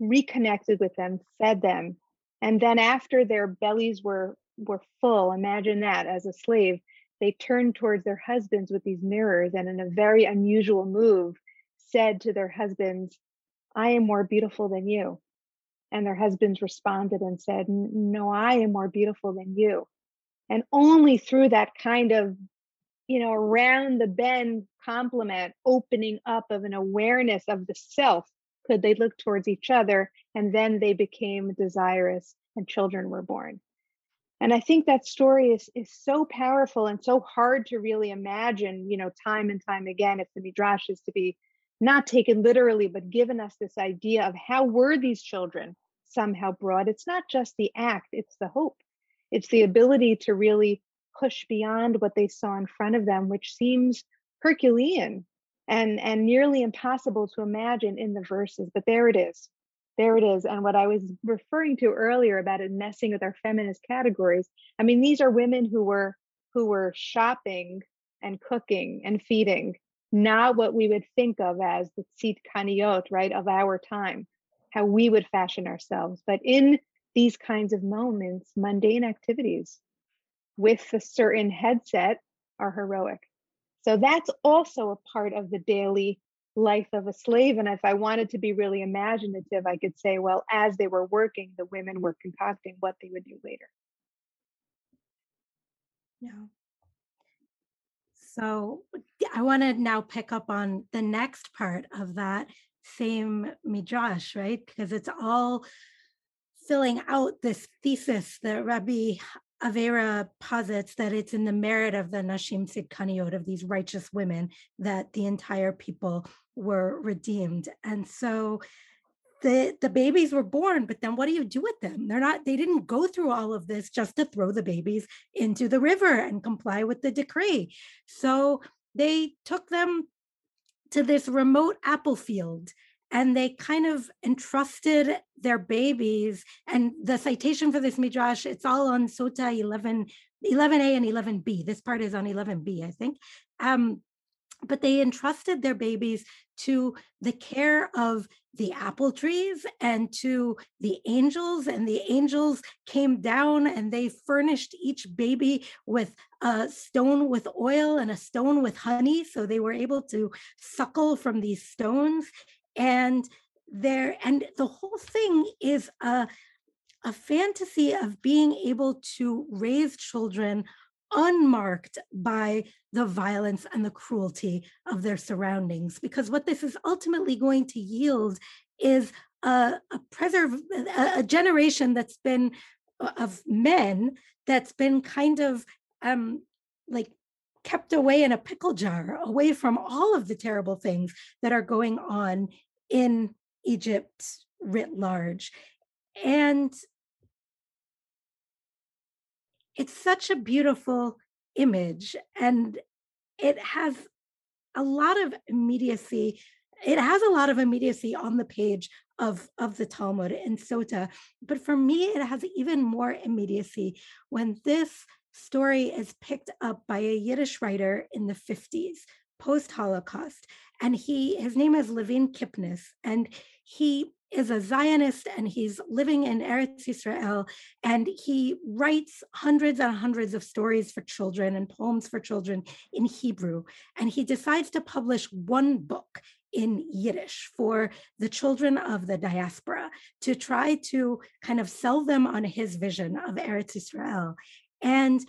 reconnected with them fed them and then after their bellies were were full imagine that as a slave they turned towards their husbands with these mirrors and in a very unusual move said to their husbands i am more beautiful than you and their husbands responded and said, No, I am more beautiful than you. And only through that kind of, you know, around the bend compliment, opening up of an awareness of the self, could they look towards each other. And then they became desirous and children were born. And I think that story is, is so powerful and so hard to really imagine, you know, time and time again, if the Midrash is to be not taken literally, but given us this idea of how were these children somehow brought. It's not just the act, it's the hope. It's the ability to really push beyond what they saw in front of them, which seems Herculean and, and nearly impossible to imagine in the verses. But there it is. There it is. And what I was referring to earlier about it messing with our feminist categories. I mean, these are women who were who were shopping and cooking and feeding not what we would think of as the tzit kaniot, right, of our time, how we would fashion ourselves. But in these kinds of moments, mundane activities with a certain headset are heroic. So that's also a part of the daily life of a slave. And if I wanted to be really imaginative, I could say, well, as they were working, the women were concocting what they would do later. Yeah. So I want to now pick up on the next part of that same midrash, right? Because it's all filling out this thesis that Rabbi Avira posits that it's in the merit of the Nashim Tzidkaniot, of these righteous women, that the entire people were redeemed. And so the, the babies were born, but then what do you do with them? They're not, they didn't go through all of this just to throw the babies into the river and comply with the decree. So they took them to this remote apple field and they kind of entrusted their babies. And the citation for this midrash, it's all on Sota 11, 11a and 11b. This part is on 11b, I think. Um, but they entrusted their babies to the care of the apple trees and to the angels and the angels came down and they furnished each baby with a stone with oil and a stone with honey so they were able to suckle from these stones and there and the whole thing is a a fantasy of being able to raise children unmarked by the violence and the cruelty of their surroundings because what this is ultimately going to yield is a, a preserve a, a generation that's been of men that's been kind of um like kept away in a pickle jar, away from all of the terrible things that are going on in Egypt writ large. And it's such a beautiful image and it has a lot of immediacy it has a lot of immediacy on the page of, of the Talmud in Sota. But for me, it has even more immediacy when this story is picked up by a Yiddish writer in the 50s, post-Holocaust. And he his name is Levin Kipnis, and he is a Zionist and he's living in Eretz Israel and he writes hundreds and hundreds of stories for children and poems for children in Hebrew. And he decides to publish one book in Yiddish for the children of the diaspora to try to kind of sell them on his vision of Eretz Israel. And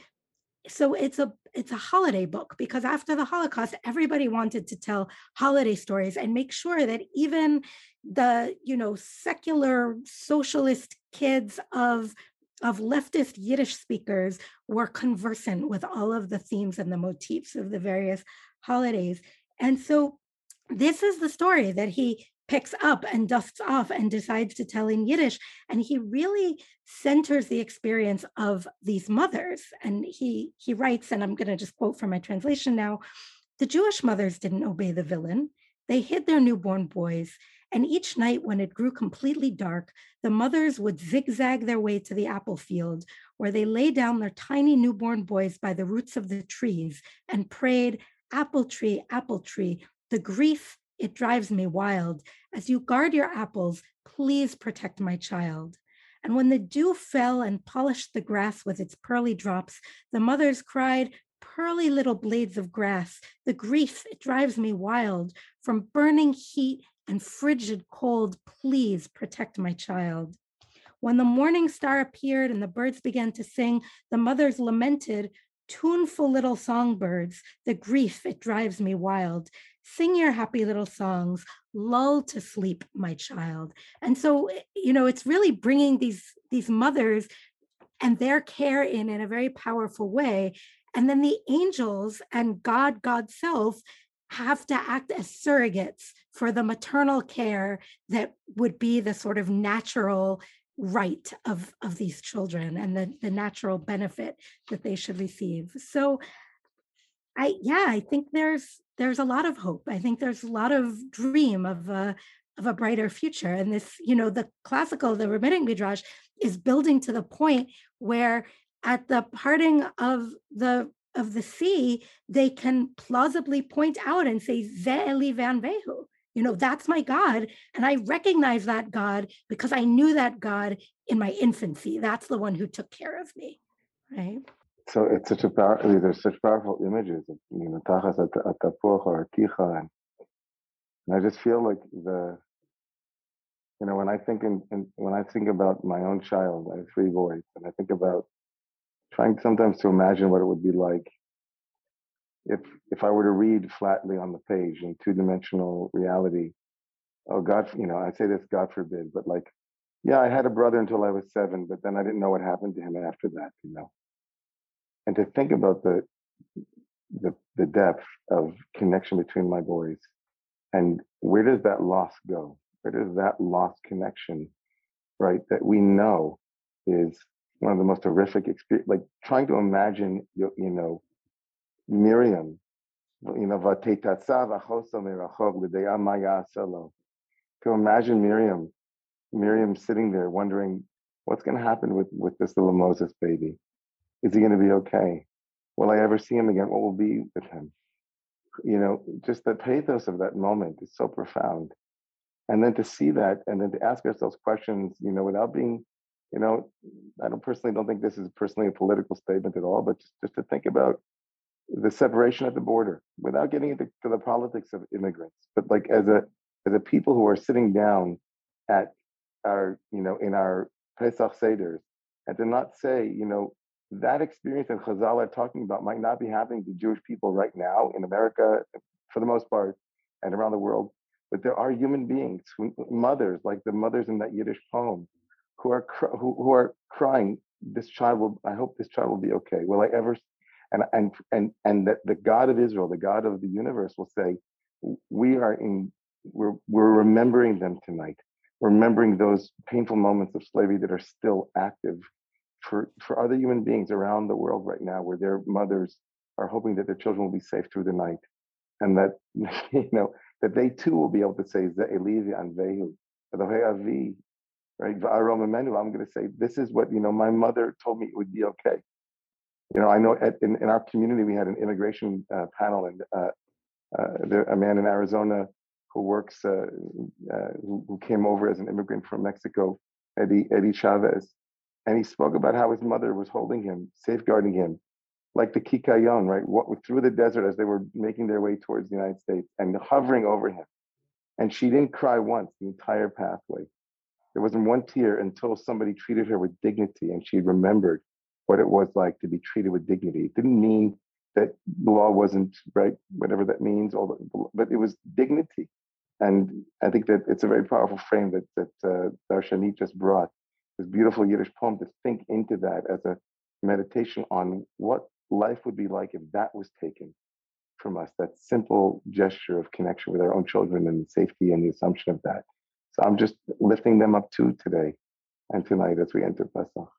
so it's a it's a holiday book because after the holocaust everybody wanted to tell holiday stories and make sure that even the you know secular socialist kids of of leftist yiddish speakers were conversant with all of the themes and the motifs of the various holidays. And so this is the story that he picks up and dusts off and decides to tell in Yiddish. And he really centers the experience of these mothers. And he he writes, and I'm going to just quote from my translation now: the Jewish mothers didn't obey the villain. They hid their newborn boys. And each night, when it grew completely dark, the mothers would zigzag their way to the apple field, where they lay down their tiny newborn boys by the roots of the trees and prayed, Apple tree, apple tree, the grief it drives me wild. As you guard your apples, please protect my child. And when the dew fell and polished the grass with its pearly drops, the mothers cried, Pearly little blades of grass, the grief, it drives me wild. From burning heat and frigid cold, please protect my child. When the morning star appeared and the birds began to sing, the mothers lamented, tuneful little songbirds, the grief, it drives me wild. Sing your happy little songs, lull to sleep, my child. And so, eh, you know, it's really bringing these, these mothers and their care in in a very powerful way. And then the angels and God, God's self, have to act as surrogates for the maternal care that would be the sort of natural right of, of these children and the, the natural benefit that they should receive. So I yeah, I think there's there's a lot of hope. I think there's a lot of dream of a of a brighter future. And this, you know, the classical, the rabbinic midrash is building to the point where at the parting of the of the sea, they can plausibly point out and say, Ze'eli van Vehu. You know, that's my God. And I recognize that God because I knew that God in my infancy. That's the one who took care of me. Right. So it's such a power, there's such powerful images of, you know, Tachas at Tapuach or Akicha and And I just feel like the, you know, when I think in, in when I think about my own child, I have three boys, and I think about trying sometimes to imagine what it would be like if if I were to read flatly on the page in two-dimensional reality. Oh God, you know, I say this, God forbid, but like, yeah, I had a brother until I was seven, but then I didn't know what happened to him after that, you know. And to think about the the the depth of connection between my boys and where does that loss go? Where does that lost connection, right, that we know is one of the most horrific experience, like trying to imagine, you, you know, Miriam, you know, to imagine Miriam, Miriam sitting there wondering what's going to happen with, with this little Moses baby. Is he going to be okay? Will I ever see him again? What will be with him? you know, just the pathos of that moment is so profound. And then to see that and then to ask ourselves questions, you know, without being, you know, I don't personally don't think this is personally a political statement at all, but just, just to think about the separation at the border without getting into the politics of immigrants, but like as a as a people who are sitting down at our, you know, in our Pesach Seders, and to not say, you know, that experience that Chazal are talking about might not be happening to Jewish people right now in America, for the most part, and around the world. But there are human beings, mothers like the mothers in that Yiddish poem, who are who, who are crying. This child will. I hope this child will be okay. Will I ever? And and and and that the God of Israel, the God of the universe, will say, we are in. We're we're remembering them tonight, remembering those painful moments of slavery that are still active for, for other human beings around the world right now where their mothers are hoping that their children will be safe through the night and that you know that they too will be able to say Vehu, the ve'avi, right? I'm going to say this is what you know. My mother told me it would be okay. You know, I know at, in, in our community we had an immigration uh, panel, and uh, uh, there, a man in Arizona who works, uh, who, who, came over as an immigrant from Mexico, Eddie Eddie Chavez, and he spoke about how his mother was holding him, safeguarding him, like the Kikayon, right? What, through the desert as they were making their way towards the United States and hovering over him. And she didn't cry once the entire pathway. There wasn't one tear until somebody treated her with dignity and she remembered what it was like to be treated with dignity. It didn't mean that the law wasn't right, whatever that means, all the, but it was dignity. And I think that it's a very powerful frame that that uh, Darshanit just brought this beautiful Yiddish poem to think into that as a meditation on what life would be like if that was taken from us, that simple gesture of connection with our own children and safety and the assumption of that. So I'm just lifting them up too today and tonight as we enter Pesach.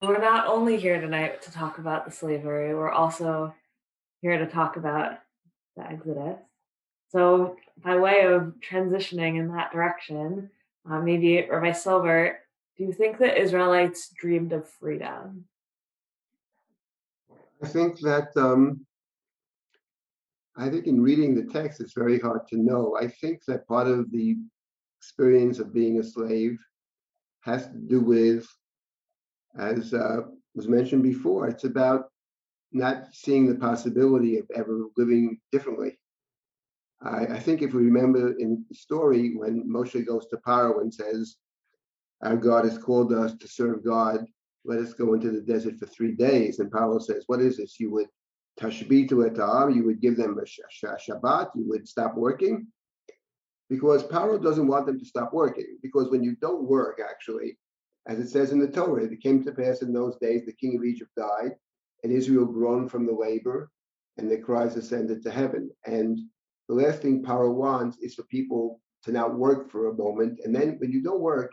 We're not only here tonight to talk about the slavery, we're also here to talk about the Exodus. So, by way of transitioning in that direction, uh, maybe Rabbi Silber, do you think that Israelites dreamed of freedom? I think that um, I think in reading the text, it's very hard to know. I think that part of the experience of being a slave has to do with, as uh, was mentioned before, it's about not seeing the possibility of ever living differently. I, I, think if we remember in the story when Moshe goes to Paro and says, Our God has called us to serve God, let us go into the desert for three days. And Paro says, What is this? You would tashbitu etar, you would give them a Shabbat, you would stop working. Because Paro doesn't want them to stop working. Because when you don't work, actually, as it says in the Torah, it came to pass in those days the king of Egypt died, and Israel groaned from the labor, and their cries ascended to heaven. And the last thing Paro wants is for people to not work for a moment. And then when you don't work,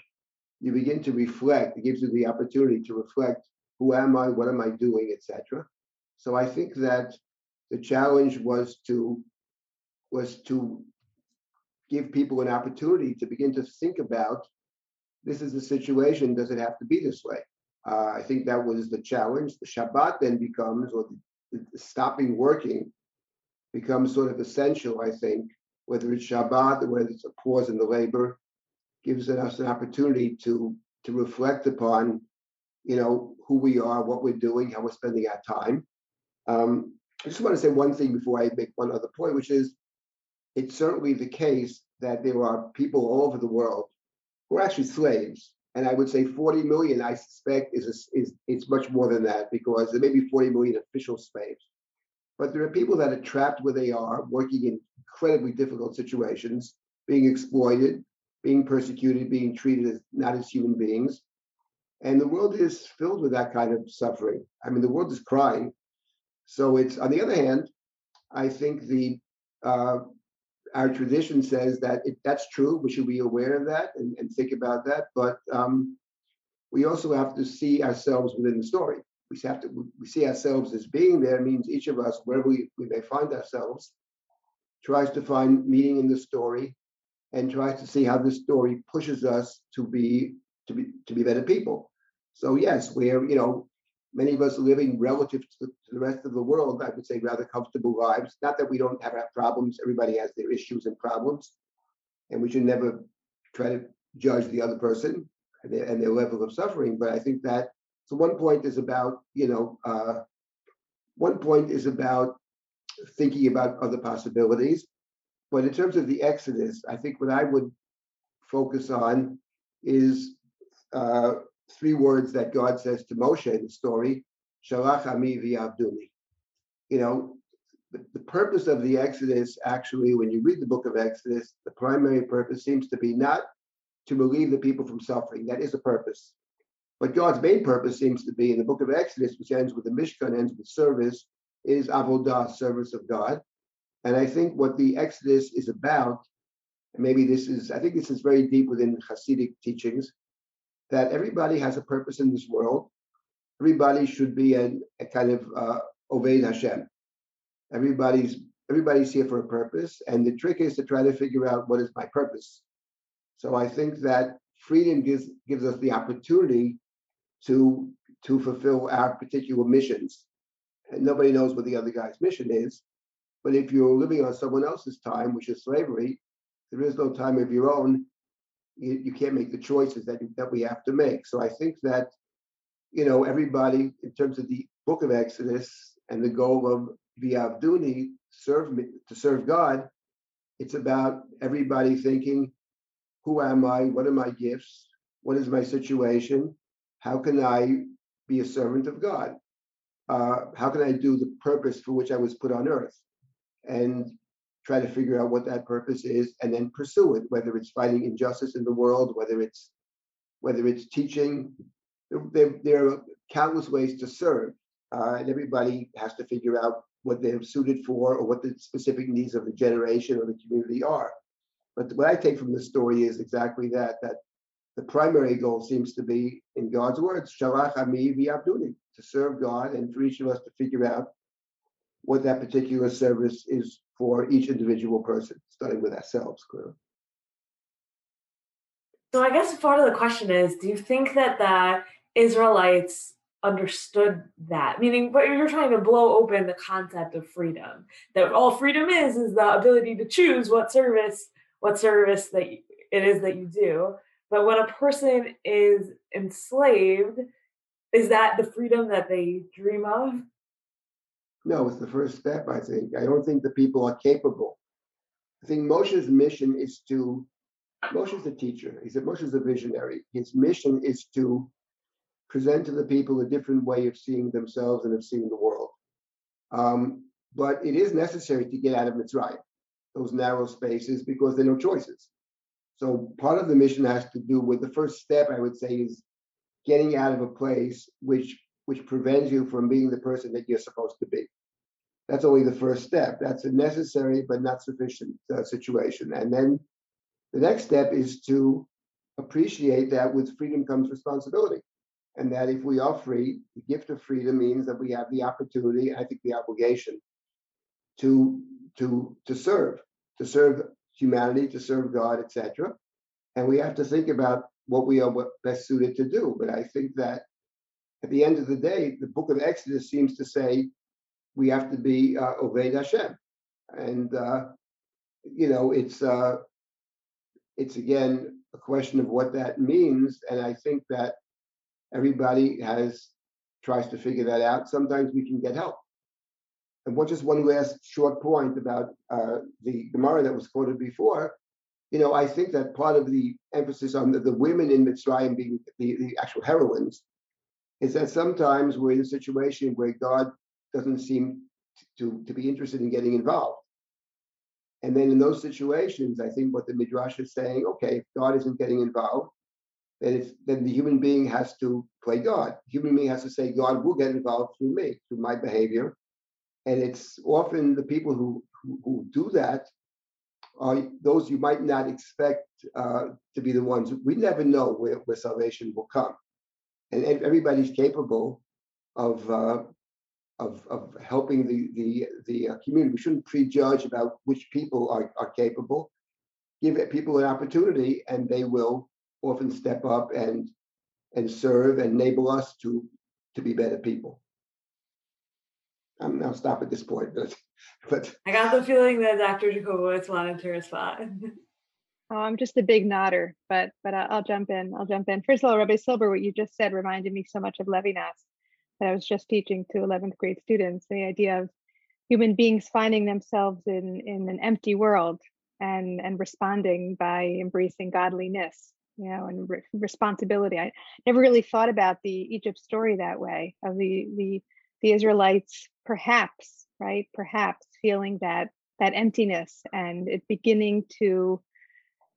you begin to reflect. It gives you the opportunity to reflect who am I, what am I doing, etc. So I think that the challenge was to was to give people an opportunity to begin to think about this is the situation. Does it have to be this way? Uh, I think that was the challenge. The Shabbat then becomes, or the, the stopping working becomes sort of essential, I think, whether it's Shabbat or whether it's a pause in the labor, gives us an opportunity to to reflect upon, you know, who we are, what we're doing, how we're spending our time. Um, I just want to say one thing before I make one other point, which is it's certainly the case that there are people all over the world who are actually slaves. And I would say 40 million, I suspect, is, a, is it's much more than that because there may be 40 million official slaves. But there are people that are trapped where they are, working in incredibly difficult situations, being exploited, being persecuted, being treated as not as human beings. And the world is filled with that kind of suffering. I mean, the world is crying. So it's on the other hand, I think the uh, our tradition says that it, that's true. We should be aware of that and, and think about that. But um, we also have to see ourselves within the story. We have to we see ourselves as being there means each of us, wherever we, we may find ourselves, tries to find meaning in the story and tries to see how this story pushes us to be to be to be better people. So yes, we're you know many of us living relative to the, to the, rest of the world, I would say rather comfortable lives. Not that we don't have our problems, everybody has their issues and problems, and we should never try to judge the other person and their, and their level of suffering. But I think that so one point is about, you know, uh, one point is about thinking about other possibilities. But in terms of the Exodus, I think what I would focus on is uh, three words that God says to Moshe in the story, Shalach Ami v'Avduni. You know, the, the purpose of the Exodus, actually, when you read the book of Exodus, the primary purpose seems to be not to relieve the people from suffering. That is a purpose. But God's main purpose seems to be in the book of Exodus, which ends with the Mishkan, ends with service, is avodah, service of God. And I think what the Exodus is about, maybe this is, I think this is very deep within Hasidic teachings, that everybody has a purpose in this world. Everybody should be a, kind of uh, Oved Hashem. Everybody's everybody's here for a purpose, and the trick is to try to figure out what is my purpose. So I think that freedom gives gives us the opportunity to to fulfill our particular missions. And nobody knows what the other guy's mission is. But if you're living on someone else's time, which is slavery, there is no time of your own you, you can't make the choices that, that we have to make. So I think that, you know, everybody, in terms of the book of Exodus and the goal of V'avduni, serve me, to serve God, it's about everybody thinking, who am I? What are my gifts? What is my situation? How can I be a servant of God? Uh, how can I do the purpose for which I was put on earth? And try to figure out what that purpose is and then pursue it whether it's fighting injustice in the world whether it's whether it's teaching. There, there are countless ways to serve uh, and everybody has to figure out what they're suited for or what the specific needs of the generation or the community are. But what i take from the story is exactly that that the primary goal seems to be in god's words shalach ami v'abduni to serve god and for each of us to figure out what that particular service is for each individual person, starting with ourselves, clearly. So I guess part of the question is, do you think that the Israelites understood that? Meaning, but you're trying to blow open the concept of freedom. That all freedom is is the ability to choose what service, what service that it is that you do. But when a person is enslaved, is that the freedom that they dream of? No, it's the first step, I think. I don't think the people are capable. I think Moshe's mission is to, Moshe's a teacher. He said Moshe's a visionary. His mission is to present to the people a different way of seeing themselves and of seeing the world. Um, but it is necessary to get out of Mitzrayim, those narrow spaces, because there are no choices. So part of the mission has to do with the first step, I would say, is getting out of a place which which prevents you from being the person that you're supposed to be. That's only the first step. That's a necessary but not sufficient uh, situation. And then the next step is to appreciate that with freedom comes responsibility. And that if we are free, the gift of freedom means that we have the opportunity, I think the obligation, to to to serve, to serve humanity, to serve God, etc. And we have to think about what we are best suited to do. But I think that at the end of the day, the book of Exodus seems to say we have to be uh, Oved Hashem. And, uh, you know, it's, uh, it's again a question of what that means. And I think that everybody has tries to figure that out. Sometimes we can get help. and one just one last short point about uh, the Gemara that was quoted before. You know, I think that part of the emphasis on the, the women in Mitzrayim being the, the actual heroines is that sometimes we're in a situation where God doesn't seem to, to be interested in getting involved. And then in those situations, I think what the Midrash is saying, okay, if God isn't getting involved, then it's then the human being has to play God. The human being has to say, God will get involved through me, through my behavior. And it's often the people who who, who do that are those you might not expect uh, to be the ones. We never know where, where salvation will come, and everybody's capable of uh, of, of helping the the the uh, community. We shouldn't prejudge about which people are, are capable. Give people an opportunity, and they will often step up and and serve and enable us to to be better people. I'm now stop at this point, but but I got the feeling that Dr. Jacobowitz wanted to respond. Oh, I'm just a big nodder, but but I'll, I'll jump in. I'll jump in. First of all, Rabbi Silber, what you just said reminded me so much of Levinas that I was just teaching to 11th grade students. The idea of human beings finding themselves in in an empty world and and responding by embracing godliness you know, and re- responsibility. I never really thought about the Egypt story that way of the the the Israelites perhaps, right? Perhaps feeling that that emptiness and it beginning to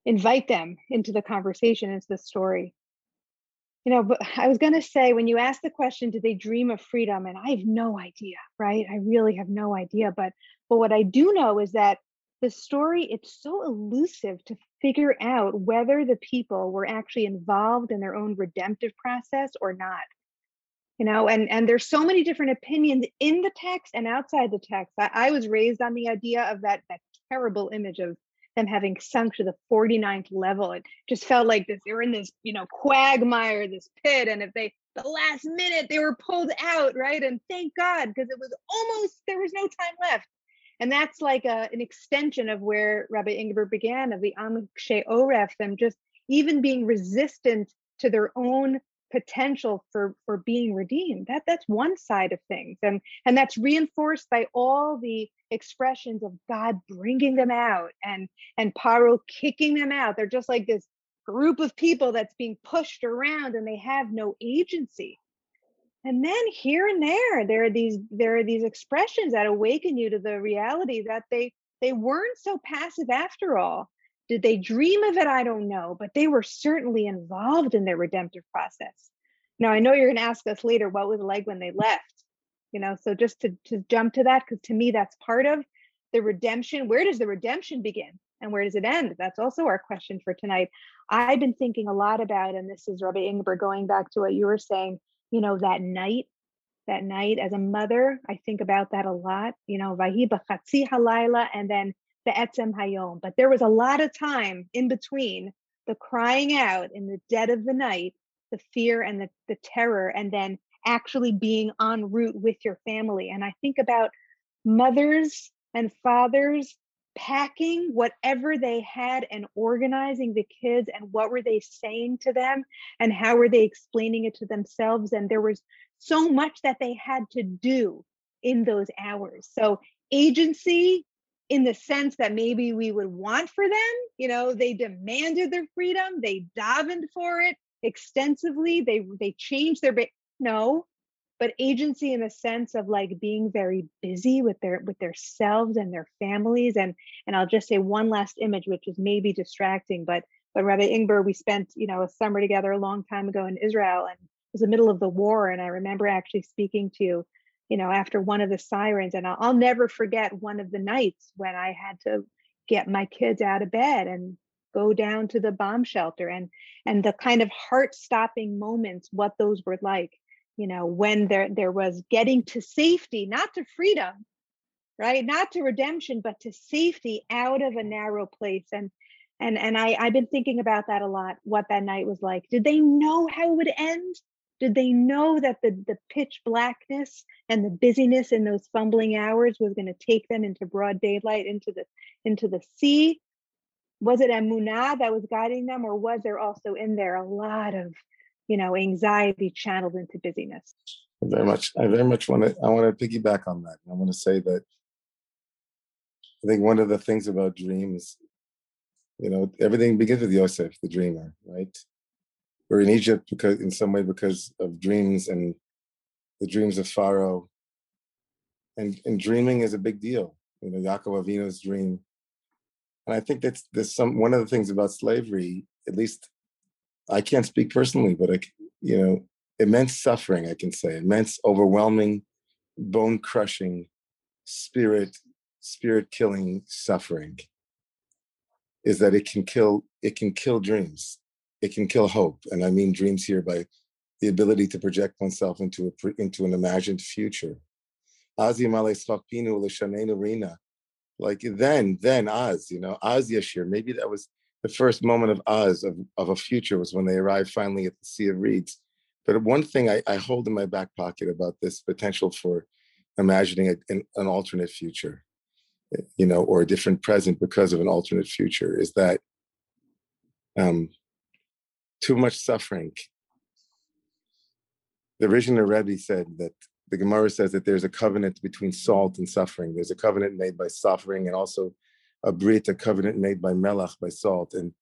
invite them into the conversation, into the story. You know, but I was going to say when you ask the question, did they dream of freedom? And I have no idea, right? I really have no idea. But but what I do know is that the story it's so elusive to figure out whether the people were actually involved in their own redemptive process or not you know and and there's so many different opinions in the text and outside the text i, I was raised on the idea of that that terrible image of them having sunk to the 49th level it just felt like this they were in this you know quagmire this pit and if they the last minute they were pulled out right and thank god because it was almost there was no time left. And that's like a, an extension of where Rabbi Ingber began of the Amkshe Oref, them just even being resistant to their own potential for for being redeemed. That that's one side of things and and that's reinforced by all the expressions of god bringing them out and and paro kicking them out. They're just like this group of people that's being pushed around and they have no agency. And then here and there there are these there are these expressions that awaken you to the reality that they they weren't so passive after all did they dream of it? I don't know but they were certainly involved in their redemptive process. Now i know you're going to ask us later what was like when they left? You know so just to, to jump to that because to me that's part of the redemption. Where does the redemption begin? And where does it end? That's also our question for tonight. I've been thinking a lot about and this is rabbi ingber going back to what you were saying you know, that night, that night as a mother, I think about that a lot, you know, Vahi b'chatzi halayla and then the etzem hayom. But there was a lot of time in between the crying out in the dead of the night, the fear and the, the terror, and then actually being en route with your family. And I think about mothers and fathers packing whatever they had and organizing the kids and what were they saying to them and how were they explaining it to themselves and there was so much that they had to do in those hours so agency in the sense that maybe we would want for them you know they demanded their freedom they davened for it extensively they they changed their ba- no but agency in the sense of like being very busy with their with their selves and their families and and i'll just say one last image which is maybe distracting but but rabbi ingber we spent you know a summer together a long time ago in israel and it was the middle of the war and i remember actually speaking to you know after one of the sirens and I'll, I'll never forget one of the nights when i had to get my kids out of bed and go down to the bomb shelter and and the kind of heart stopping moments what those were like you know when there there was getting to safety not to freedom right? Not to redemption but to safety out of a narrow place and and and i i've been thinking about that a lot what that night was like. Did they know how it would end did they know that the the pitch blackness and the busyness in those fumbling hours was going to take them into broad daylight into the into the sea was it emunah that was guiding them or was there also in there a lot of you know, anxiety channeled into busyness. I very much, I very much want to, I want to piggyback on that. I want to say that I think one of the things about dreams, you know, everything begins with Yosef, the dreamer, right? We're in Egypt because, in some way, because of dreams and the dreams of Pharaoh. And, and dreaming is a big deal. You know, Yaakov Avinu's dream. And I think that's there's some one of the things about slavery, at least I can't speak personally, but I, you know, immense suffering, I can say, immense, overwhelming, bone crushing, spirit, spirit killing suffering is that it can kill, it can kill dreams. It can kill hope. And I mean dreams here by the ability to project oneself into a into an imagined future. Like then, then Oz, you know, Oz Yashir, maybe that was the first moment of Oz of, of a future was when they arrived finally at the Sea of Reeds. But one thing I, I hold in my back pocket about this potential for imagining a, an, an alternate future, you know, or a different present because of an alternate future is that um, too much suffering. The Rishon Rebbe said that the Gemara says that there's a covenant between salt and suffering. There's a covenant made by suffering and also a brit, a covenant made by melach, by salt. And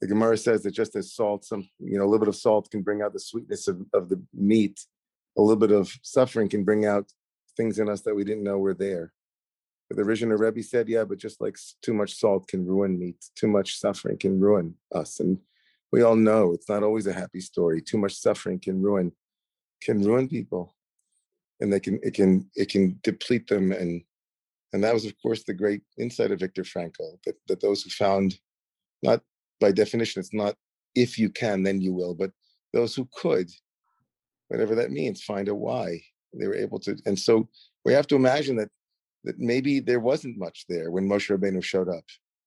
the Gemara says that just as salt, some you know, a little bit of salt can bring out the sweetness of, of the meat, a little bit of suffering can bring out things in us that we didn't know were there. But the Rishon Rebbe said, yeah, but just like too much salt can ruin meat, too much suffering can ruin us. And we all know it's not always a happy story. Too much suffering can ruin, can ruin people. And they can it can it can deplete them and and that was of course the great insight of Viktor Frankl, that, that those who found not by definition, it's not if you can, then you will, but those who could, whatever that means, find a why. They were able to, and so we have to imagine that that maybe there wasn't much there when Moshe Rabbeinu showed up,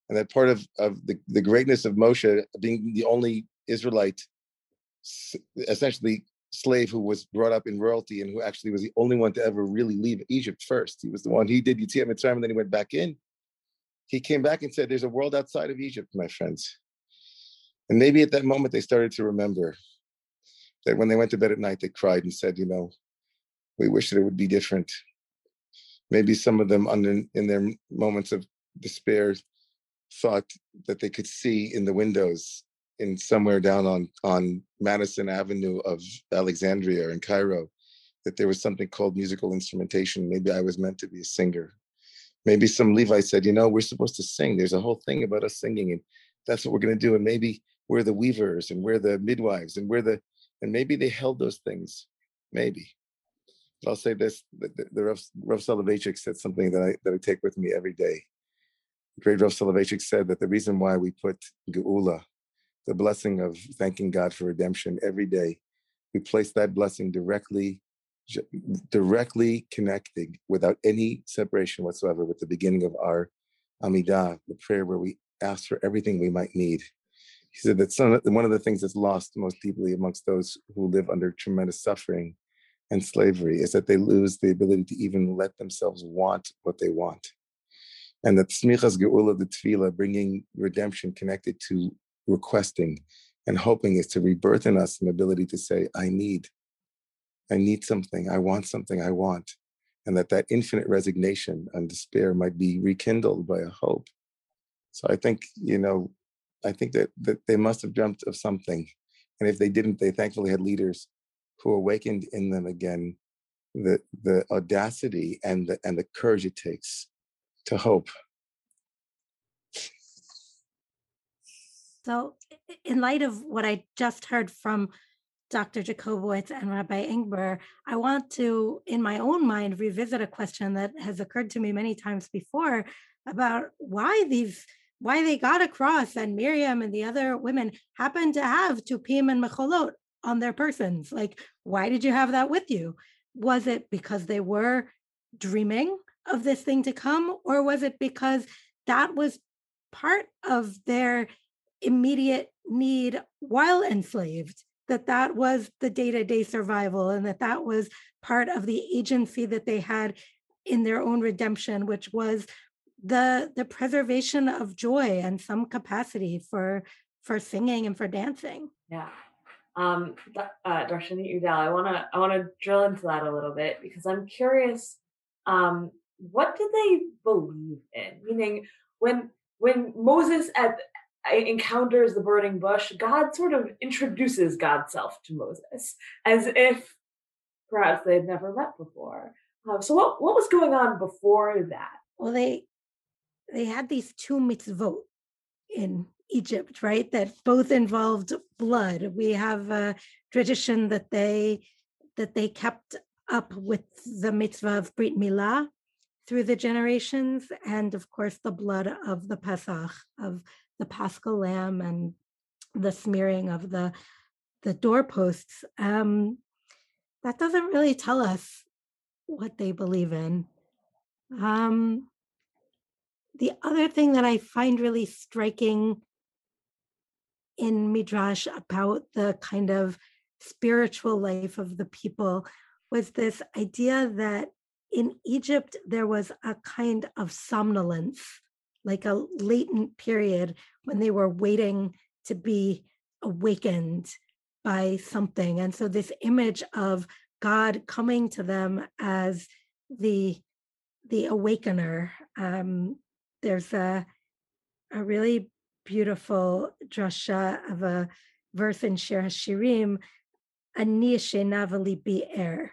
and that part of of the, the greatness of Moshe being the only Israelite, essentially slave who was brought up in royalty and who actually was the only one to ever really leave Egypt first. He was the one he did Yetziat Mitzrayim and then he went back in. He came back and said, "There's a world outside of Egypt, my friends." And maybe at that moment they started to remember that when they went to bed at night, they cried and said, you know, we wish that it would be different. Maybe some of them under, in their moments of despair thought that they could see in the windows in somewhere down on, on Madison Avenue of Alexandria in Cairo, that there was something called musical instrumentation. Maybe I was meant to be a singer. Maybe some Levite said, you know, we're supposed to sing. There's a whole thing about us singing, and that's what we're going to do. And maybe we're the weavers and we're the midwives and we're the and maybe they held those things maybe but i'll say this the, the, the Rav, Rav Soloveitchik said something that I, that I take with me every day great Rav Soloveitchik said that the reason why we put geula the blessing of thanking god for redemption every day we place that blessing directly directly connected without any separation whatsoever with the beginning of our Amidah, the prayer where we ask for everything we might need he said that some, one of the things that's lost most deeply amongst those who live under tremendous suffering and slavery is that they lose the ability to even let themselves want what they want. And that smichas geula, the tefillah, bringing redemption connected to requesting and hoping is to rebirth in us an ability to say, I need, I need something, I want something, I want. And that that infinite resignation and despair might be rekindled by a hope. So I think, you know, I think that, that they must have dreamt of something. And if they didn't, they thankfully had leaders who awakened in them again the the audacity and the and the courage it takes to hope. So, in light of what I just heard from Dr. Jacobowitz and Rabbi Ingber, I want to, in my own mind, revisit a question that has occurred to me many times before about why these why they got across and Miriam and the other women happened to have tupim and mecholot on their persons. Like, why did you have that with you? Was it because they were dreaming of this thing to come, or was it because that was part of their immediate need while enslaved? That that was the day-to-day survival, and that that was part of the agency that they had in their own redemption, which was the the preservation of joy and some capacity for for singing and for dancing yeah um, uh, Darshanit Udel, I wanna I wanna drill into that a little bit because I'm curious. Um, what did they believe in? Meaning, when when Moses at encounters the burning bush, God sort of introduces God's self to Moses as if perhaps they had never met before. Um, so what what was going on before that? Well, they they had these two mitzvot in Egypt, right? That both involved blood. We have a tradition that they that they kept up with the mitzvah of Brit Milah through the generations, and of course the blood of the Pesach of the Paschal Lamb and the smearing of the the doorposts. Um, that doesn't really tell us what they believe in. Um, the other thing that I find really striking in Midrash about the kind of spiritual life of the people was this idea that in Egypt there was a kind of somnolence, like a latent period when they were waiting to be awakened by something. And so this image of God coming to them as the the awakener. Um, there's a a really beautiful drasha of a verse in Shir Hashirim, Ani Navali bi air,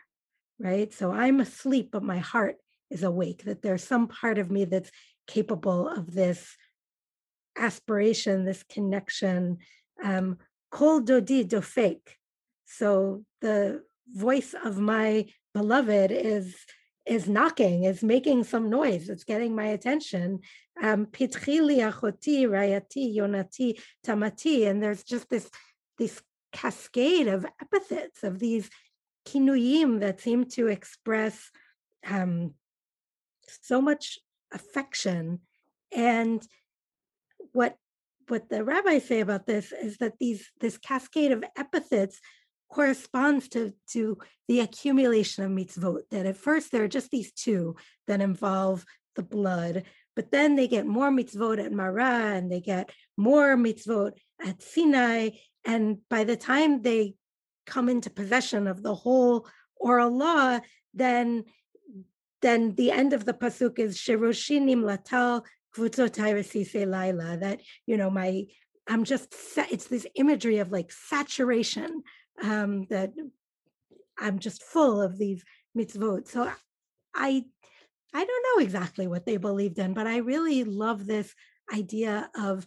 right? So I'm asleep, but my heart is awake, that there's some part of me that's capable of this aspiration, this connection. Um, Kol dodi dofek. So the voice of my beloved is is knocking, is making some noise, it's getting my attention. Um, Pitchili achoti, rayati, yonati, tamati, and there's just this this cascade of epithets of these kinuyim that seem to express um, so much affection. And what what the rabbis say about this is that these this cascade of epithets corresponds to, to the accumulation of mitzvot. That at first there are just these two that involve the blood, but then they get more mitzvot at Marah and they get more mitzvot at Sinai. And by the time they come into possession of the whole oral law, then then the end of the pasuk is Shiroshinim Latal Kvutzotai Laila. That you know, my I'm just it's this imagery of like saturation um, that I'm just full of these mitzvot. So I I don't know exactly what they believed in, but I really love this idea of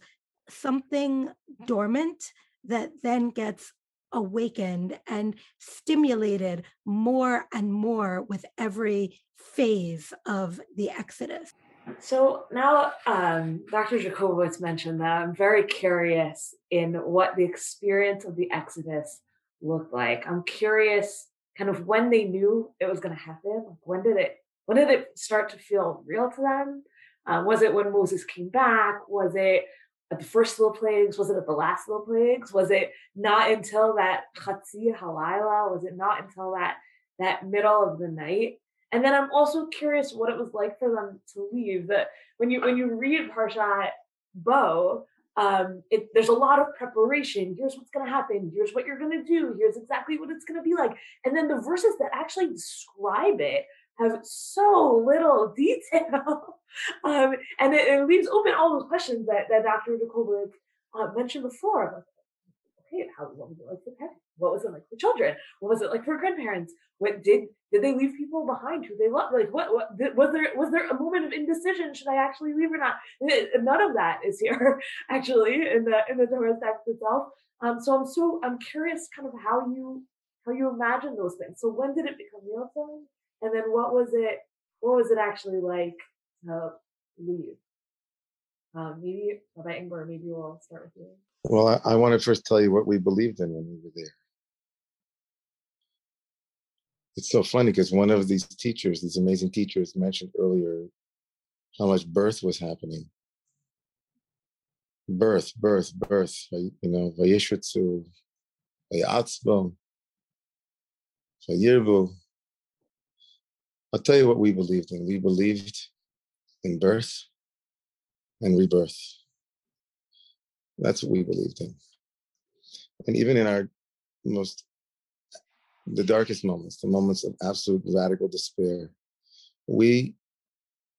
something dormant that then gets awakened and stimulated more and more with every phase of the Exodus. So now um, Dr. Jacobowitz mentioned that I'm very curious in what the experience of the Exodus looked like. I'm curious kind of when they knew it was going to happen. Like when did it when did it start to feel real to them? Uh, was it when Moses came back? Was it at the first little plagues? Was it at the last little plagues? Was it not until that Chatzi Halayla? Was it not until that that middle of the night? And then I'm also curious what it was like for them to leave. That when you when you read Parshat Bo, um, it, there's a lot of preparation. Here's what's going to happen. Here's what you're going to do. Here's exactly what it's going to be like. And then the verses that actually describe it have so little detail. um, and it, it, leaves open all those questions that, that Dr. Jacobic uh, mentioned before. Okay, how, what was it like for parents? What was it like for children? What was it like for grandparents? What did did they leave people behind who they loved? Like what, what was there was there a moment of indecision? Should I actually leave or not? None of that is here actually in the in the Torah text itself. Um, so I'm so I'm curious kind of how you how you imagine those things. So when did it become real for you? And then what was it what was it actually like to leave? Um, maybe Rabbi Ingber, maybe we'll start with you. Well, I, I want to first tell you what we believed in when we were there it's so funny because one of these teachers, these amazing teachers, mentioned earlier how much birth was happening. Birth, birth, birth. You know, vayishutsu, vayatzbo, vayirbu. I'll tell you what we believed in. We believed in birth and rebirth. That's what we believed in. And even in our most the darkest moments, the moments of absolute radical despair, we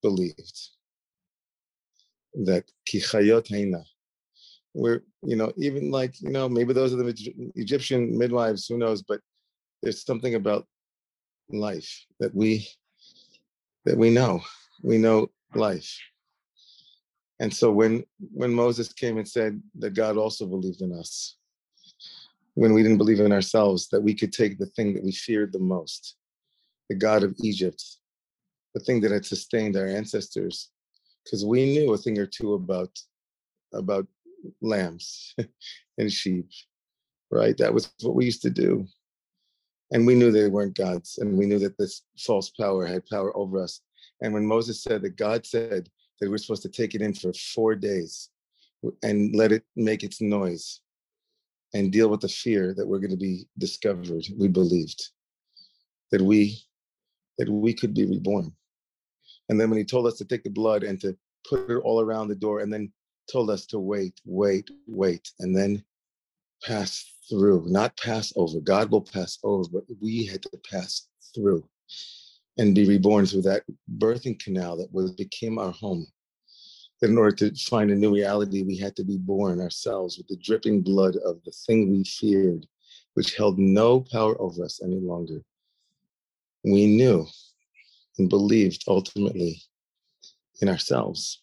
believed that kichayot heina, we're, you know, even like, you know, maybe those are the Egyptian midwives, who knows, but there's something about life that we that we know. We know life. And so when when Moses came and said that God also believed in us, when we didn't believe in ourselves, that we could take the thing that we feared the most, the God of Egypt, the thing that had sustained our ancestors, because we knew a thing or two about about lambs and sheep, right? That was what we used to do. And we knew they weren't gods, and we knew that this false power had power over us. And when Moses said that God said that we're supposed to take it in for four days and let it make its noise and deal with the fear that we're going to be discovered, we believed that we that we could be reborn. And then when he told us to take the blood and to put it all around the door and then told us to wait, wait, wait, and then pass through, not pass over. God will pass over, but we had to pass through and be reborn through that birthing canal that was became our home. In order to find a new reality, we had to be born ourselves with the dripping blood of the thing we feared, which held no power over us any longer. We knew and believed ultimately in ourselves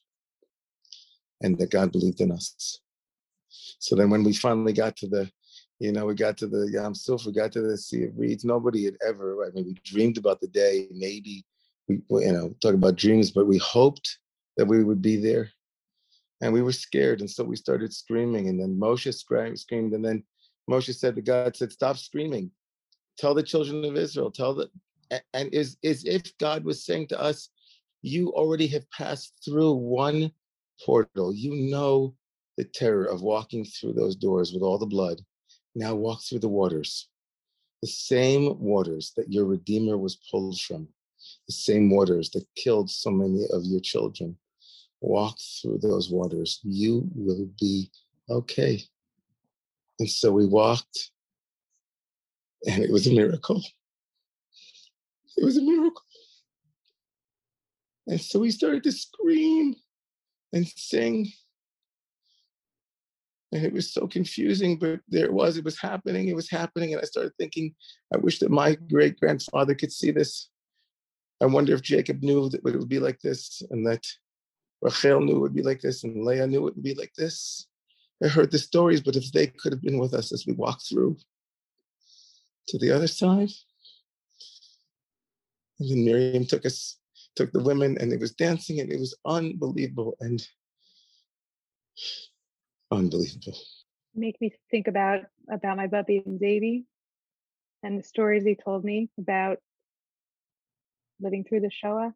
and that God believed in us. So then when we finally got to the, you know, we got to the um, Yam Suf, we got to the Sea of Reeds, nobody had ever, I mean, we dreamed about the day, maybe, we, you know, talk about dreams, but we hoped that we would be there. And we were scared. And so we started screaming. And then Moshe screamed. And then Moshe said to God, said, stop screaming. Tell the children of Israel, tell the, and is, is if God was saying to us, you already have passed through one portal. You know the terror of walking through those doors with all the blood. Now walk through the waters, the same waters that your Redeemer was pulled from, the same waters that killed so many of your children. Walk through those waters. You will be okay. And so we walked, and it was a miracle. It was a miracle. And so we started to scream and sing. And it was so confusing, but there it was, it was happening, it was happening. And I started thinking, I wish that my great grandfather could see this. I wonder if Jacob knew that it would be like this, and that Rachel knew it would be like this, and Leah knew it would be like this. I heard the stories, but if they could have been with us as we walked through to the other side. And then Miriam took us took the women and it was dancing and it was unbelievable and unbelievable. Make me think about about my puppy and baby and the stories he told me about living through the Shoah.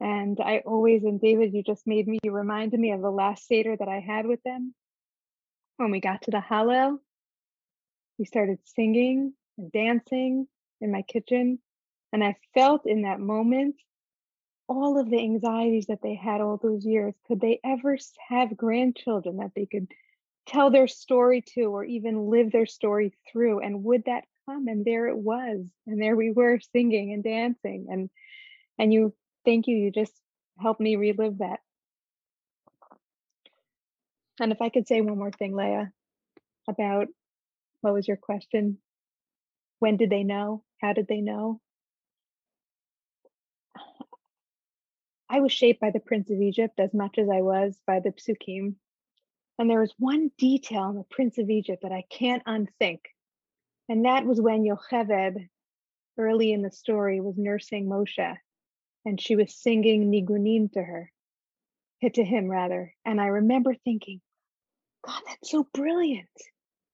And I always, and David, you just made me, you reminded me of the last Seder that I had with them. When we got to the Hallel, we started singing and dancing in my kitchen. And I felt in that moment all of the anxieties that they had all those years. Could they ever have grandchildren that they could tell their story to or even live their story through? And would that come? And there it was. And there we were singing and dancing. And and you thank you, you just helped me relive that. And if I could say one more thing, Leah, about what was your question? When did they know? How did they know? I was shaped by the Prince of Egypt as much as I was by the Psukim. And there was one detail in the Prince of Egypt that I can't unthink. And that was when Yocheved, early in the story, was nursing Moshe and she was singing Nigunim to her, eh, to him rather. And I remember thinking, God, that's so brilliant.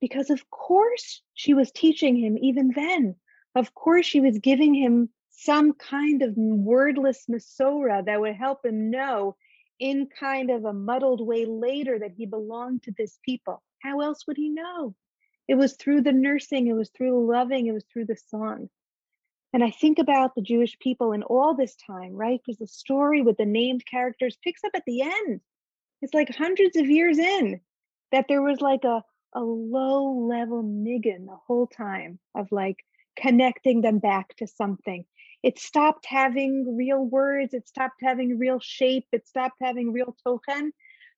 Because of course she was teaching him even then. Of course she was giving him some kind of wordless Masorah that would help him know in kind of a muddled way later that he belonged to this people. How else would he know? It was through the nursing, it was through the loving, it was through the song. And I think about the Jewish people in all this time, right? Because the story with the named characters picks up at the end. It's like hundreds of years in that there was like a, a low level niggun the whole time of like connecting them back to something. It stopped having real words, it stopped having real shape, it stopped having real token,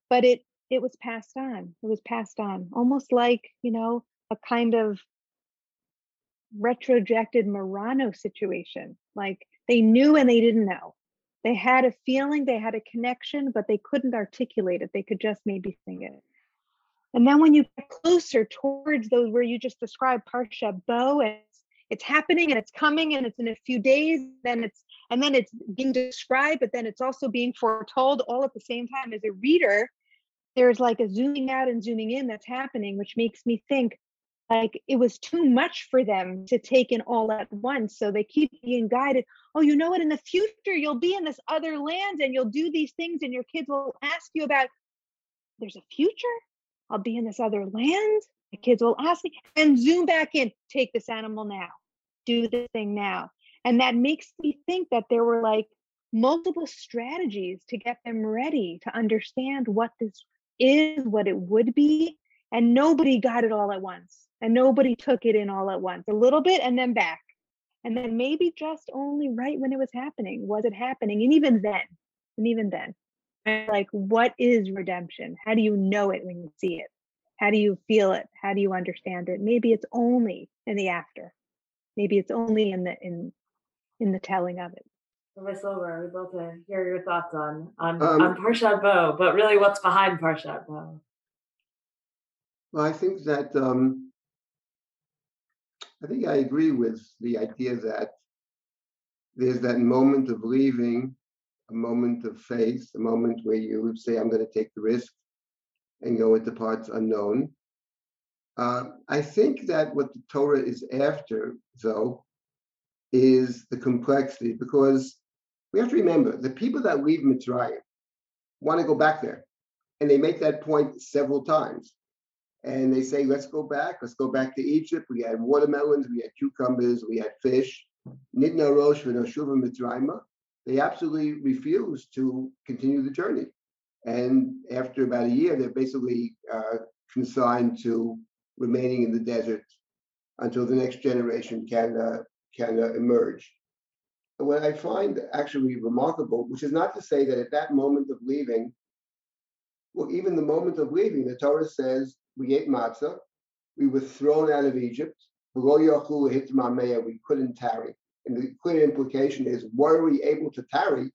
but it it was passed on. It was passed on, almost like, you know, a kind of retrojected Marrano situation. Like they knew and they didn't know. They had a feeling, they had a connection, but they couldn't articulate it. They could just maybe sing it. And then when you get closer towards those where you just described Parsha Bo, and it's, happening and it's coming and it's in a few days, then it's and then it's being described, but then it's also being foretold all at the same time as a reader. There's like a zooming out and zooming in that's happening, which makes me think like it was too much for them to take in all at once. So they keep being guided. Oh, you know what? In the future, you'll be in this other land and you'll do these things, and your kids will ask you about there's a future. I'll be in this other land. The kids will ask me and zoom back in, take this animal now, do this thing now. And that makes me think that there were like multiple strategies to get them ready to understand what this is, what it would be. And nobody got it all at once. And nobody took it in all at once, a little bit and then back. And then maybe just only right when it was happening. Was it happening? And even then, and even then, like, what is redemption? How do you know it when you see it? How do you feel it? How do you understand it? Maybe it's only in the after. Maybe it's only in the in in the telling of it. Rabbi Silber, we'd love to hear your thoughts on on, Um, on Parshat Bo, but really what's behind Parshat Bo. Well, I think that um, I think I agree with the idea that there's that moment of leaving, a moment of faith, a moment where you say, "I'm going to take the risk and go into parts unknown." Uh, I think that what the Torah is after, though, is the complexity, because we have to remember the people that leave Mitzrayim want to go back there, and they make that point several times and they say, let's go back, let's go back to Egypt. We had watermelons, we had cucumbers, we had fish. Nidna Rosh mitzrayma. They absolutely refuse to continue the journey. And after about a year, they're basically uh, consigned to remaining in the desert until the next generation can uh, can uh, emerge. And what I find actually remarkable, which is not to say that at that moment of leaving, well, even the moment of leaving, the Torah says we ate matzah, we were thrown out of Egypt. We couldn't tarry. And the clear implication is, were we able to tarry,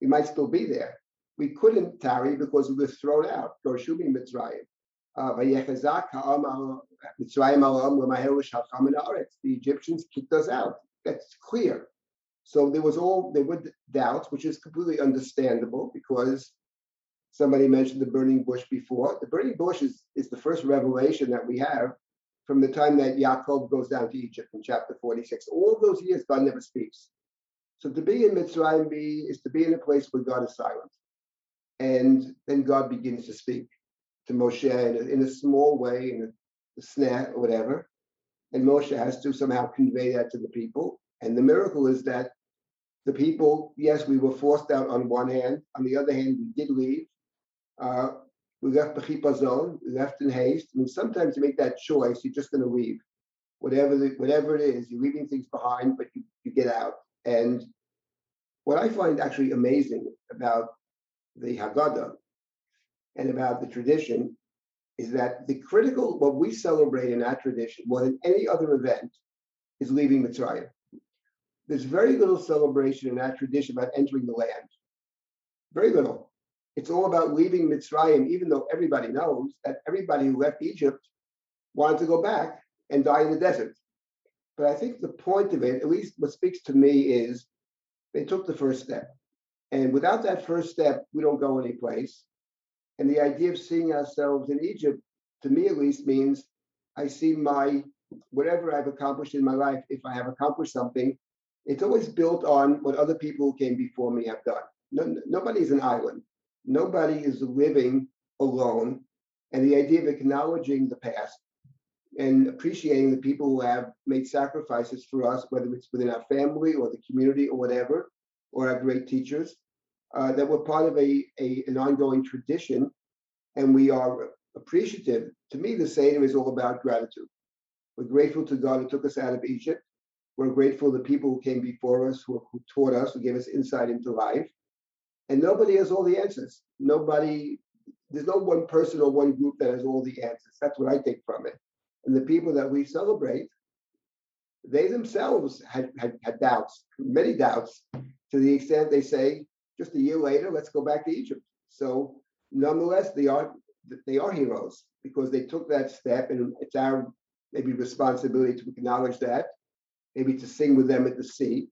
we might still be there. We couldn't tarry because we were thrown out. Gorshumi Mitzrayim. Uh, the Egyptians kicked us out. That's clear. So there was all there were doubts, which is completely understandable because somebody mentioned the burning bush before. The burning bush is, is the first revelation that we have from the time that Yaakov goes down to Egypt in chapter 46. All those years, God never speaks. So to be in Mitzrayim is to be in a place where God is silent. And then God begins to speak to Moshe in a, in a small way, in a, a snap or whatever. And Moshe has to somehow convey that to the people. And the miracle is that the people, yes, we were forced out on one hand. On the other hand, we did leave. Uh, we left zone. we left in haste. I mean, sometimes you make that choice, you're just going to leave. Whatever, the, whatever it is, you're leaving things behind, but you, you get out. And what I find actually amazing about the Haggadah and about the tradition is that the critical, what we celebrate in that tradition more than any other event is leaving Mitzrayim. There's very little celebration in that tradition about entering the land. Very little. It's all about leaving Mitzrayim, even though everybody knows that everybody who left Egypt wanted to go back and die in the desert. But I think the point of it, at least what speaks to me, is they took the first step. And without that first step, we don't go anyplace. And the idea of seeing ourselves in Egypt, to me at least, means I see my whatever I've accomplished in my life, if I have accomplished something, it's always built on what other people who came before me have done. No, nobody's an island nobody is living alone. And the idea of acknowledging the past and appreciating the people who have made sacrifices for us, whether it's within our family or the community or whatever, or our great teachers, uh, that we're part of a, a, an ongoing tradition. And we are appreciative. To me, the Seder is all about gratitude. We're grateful to God who took us out of Egypt. We're grateful to the people who came before us, who, who taught us, who gave us insight into life. And nobody has all the answers. Nobody, there's no one person or one group that has all the answers. That's what I take from it. And the people that we celebrate, they themselves had, had, had doubts, many doubts, to the extent they say, just a year later, let's go back to Egypt. So nonetheless, they are they are heroes because they took that step, and it's our maybe responsibility to acknowledge that, maybe to sing with them at the sea.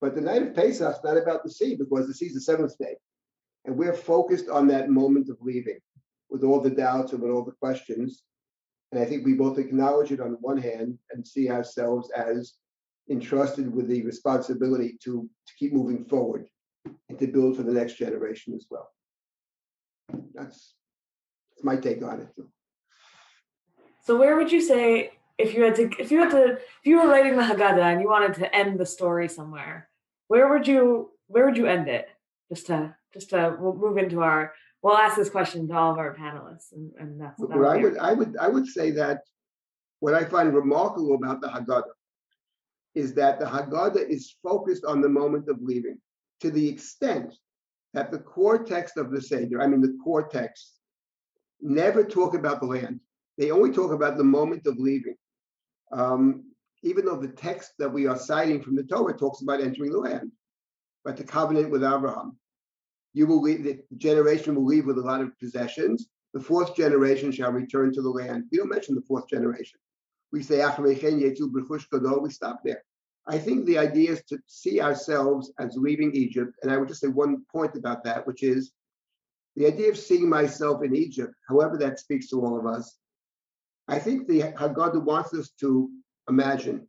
But the night of Pesach is not about the sea because the sea is the seventh day, and we're focused on that moment of leaving, with all the doubts and with all the questions. And I think we both acknowledge it on one hand and see ourselves as entrusted with the responsibility to, to keep moving forward and to build for the next generation as well. That's, that's my take on it. So where would you say if you had to if you had to if you were writing the Haggadah and you wanted to end the story somewhere, where would you where would you end it? Just to just to we'll move into our we'll ask this question to all of our panelists and, and that's well, I would I would I would say that what I find remarkable about the Haggadah is that the Haggadah is focused on the moment of leaving to the extent that the core text of the Seder, I mean the core text, never talk about the land. They only talk about the moment of leaving. Um, even though the text that we are citing from the Torah talks about entering the land, but the covenant with Abraham. You will leave, the generation will leave with a lot of possessions. The fourth generation shall return to the land. We don't mention the fourth generation. We say, we stop there. I think the idea is to see ourselves as leaving Egypt. And I would just say one point about that, which is the idea of seeing myself in Egypt, however that speaks to all of us. I think the Haggadah wants us to imagine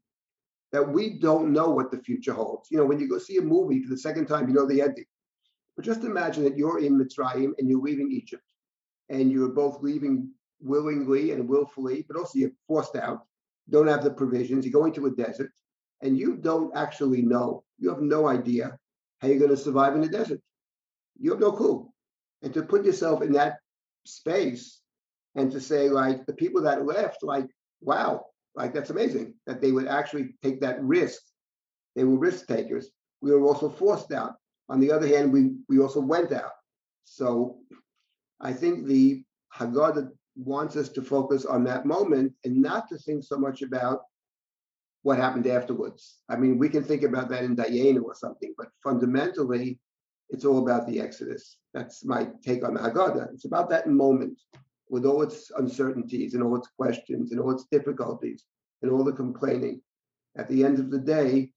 that we don't know what the future holds. You know, when you go see a movie for the second time, you know the ending. But just imagine that you're in Mitzrayim and you're leaving Egypt, and you're both leaving willingly and willfully, but also you're forced out, don't have the provisions, you go into a desert, and you don't actually know, you have no idea how you're going to survive in the desert. You have no clue. And to put yourself in that space and to say, like, the people that left, like, wow, like that's amazing that they would actually take that risk. They were risk takers. We were also forced out. On the other hand, we we also went out. So I think the Haggadah wants us to focus on that moment and not to think so much about what happened afterwards. I mean, we can think about that in Dayenu or something, but fundamentally, it's all about the Exodus. That's my take on the Haggadah. It's about that moment with all its uncertainties and all its questions and all its difficulties and all the complaining. At the end of the day,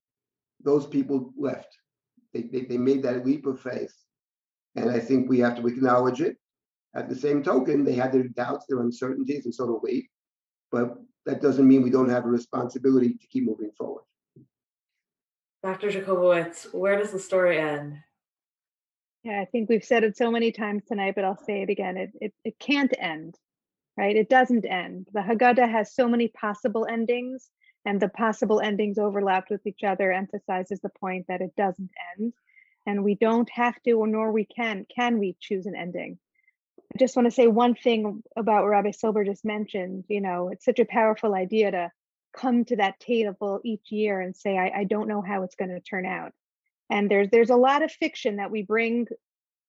those people left. They, they, they made that leap of faith. And I think we have to acknowledge it. At the same token, they had their doubts, their uncertainties, and so do we. But that doesn't mean we don't have a responsibility to keep moving forward. Dr. Jacobowitz, where does the story end? Yeah, I think we've said it so many times tonight, but I'll say it again. It, it, it can't end, right? It doesn't end. The Haggadah has so many possible endings, and the possible endings overlapped with each other emphasizes the point that it doesn't end. And we don't have to, or nor we can, can we choose an ending? I just want to say one thing about what Rabbi Silber just mentioned. You know, it's such a powerful idea to come to that table each year and say, I, I don't know how it's going to turn out. And there's there's a lot of fiction that we bring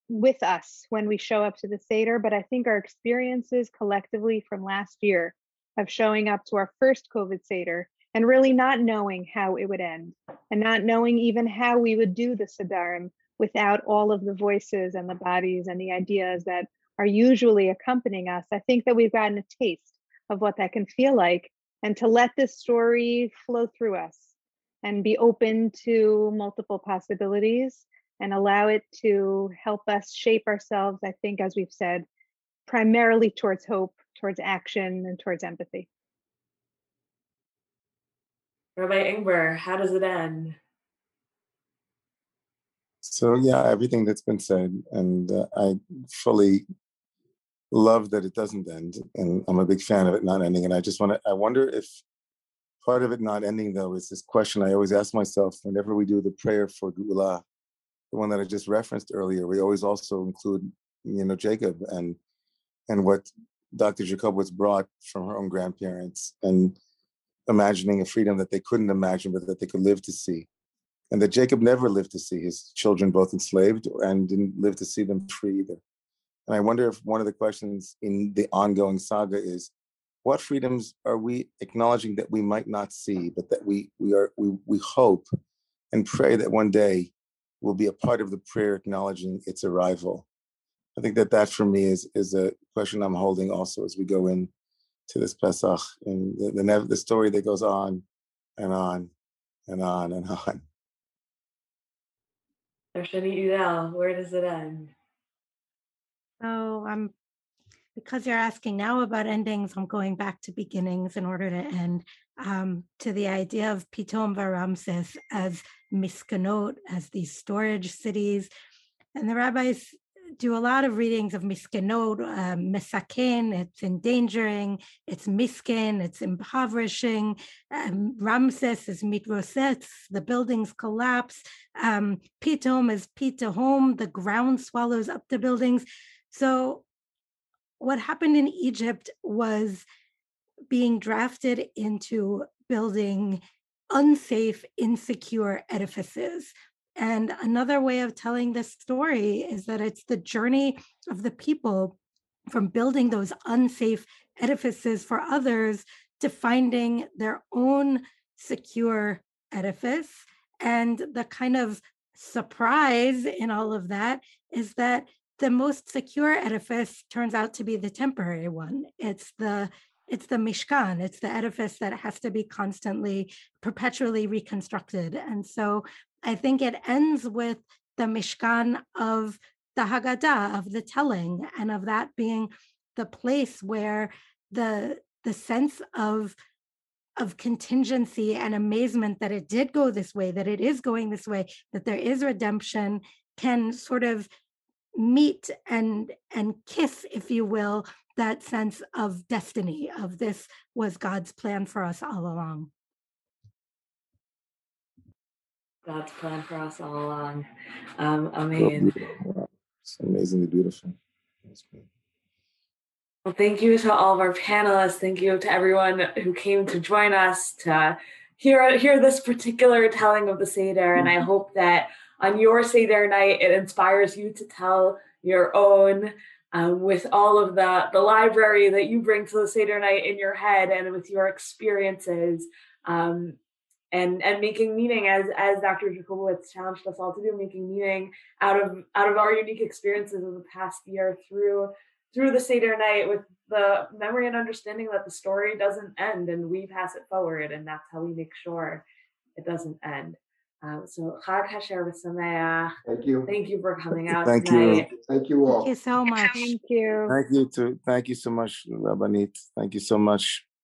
with us when we show up to the Seder, but I think our experiences collectively from last year of showing up to our first COVID Seder and really not knowing how it would end and not knowing even how we would do the Sederim without all of the voices and the bodies and the ideas that are usually accompanying us, I think that we've gotten a taste of what that can feel like and to let this story flow through us and be open to multiple possibilities and allow it to help us shape ourselves, I think, as we've said, primarily towards hope, towards action, and towards empathy. Rabbi Ingber, how does it end? So yeah, everything that's been said, and uh, I fully love that it doesn't end, and I'm a big fan of it not ending. And I just want to, I wonder if part of it not ending though is this question I always ask myself whenever we do the prayer for Geula, the one that I just referenced earlier. We always also include, you know, Jacob and and what Dr. Jacobowitz brought from her own grandparents and imagining a freedom that they couldn't imagine, but that they could live to see. And that Jacob never lived to see his children both enslaved and didn't live to see them free either. And I wonder if one of the questions in the ongoing saga is what freedoms are we acknowledging that we might not see, but that we we are we we hope and pray that one day will be a part of the prayer acknowledging its arrival. I think that that for me is is a question I'm holding also as we go in to this Pesach and the the, the story that goes on and on and on and on. Where does it end? So I'm because you're asking now about endings, I'm going back to beginnings in order to end um, to the idea of Pitom Varamses as miskanot, as these storage cities. And the rabbis do a lot of readings of miskanot, uh, misaken, it's endangering, it's miskin, it's impoverishing. Um, Ramses is mitrosets, the buildings collapse. Um, Pitom is pitahom, the ground swallows up the buildings. So what happened in Egypt was being drafted into building unsafe, insecure edifices. And another way of telling this story is that it's the journey of the people from building those unsafe edifices for others to finding their own secure edifice. And the kind of surprise in all of that is that the most secure edifice turns out to be the temporary one. It's the it's the mishkan. It's the edifice that has to be constantly, perpetually reconstructed. And so I think it ends with the mishkan of the Haggadah, of the telling, and of that being the place where the the sense of of contingency and amazement that it did go this way, that it is going this way, that there is redemption, can sort of meet and and kiss if you will that sense of destiny of this was god's plan for us all along God's plan for us all along. Um, So amen. It's amazingly beautiful. That's great. Well, thank you to all of our panelists. Thank you to everyone who came to join us to hear hear this particular telling of the Seder. And I hope that on your Seder night, it inspires you to tell your own um, with all of the the library that you bring to the Seder night in your head and with your experiences. Um, and and making meaning as as Dr. Jacobowitz challenged us all to do, making meaning out of out of our unique experiences of the past year through through the Seder night with the memory and understanding that the story doesn't end and we pass it forward, and that's how we make sure it doesn't end. Um, so Chag Kasher v'Sameach. Thank you. Thank you for coming out Thank you. Thank you all. thank you so much Thank you. Thank you to thank you so much, Rabbanit. Thank you so much.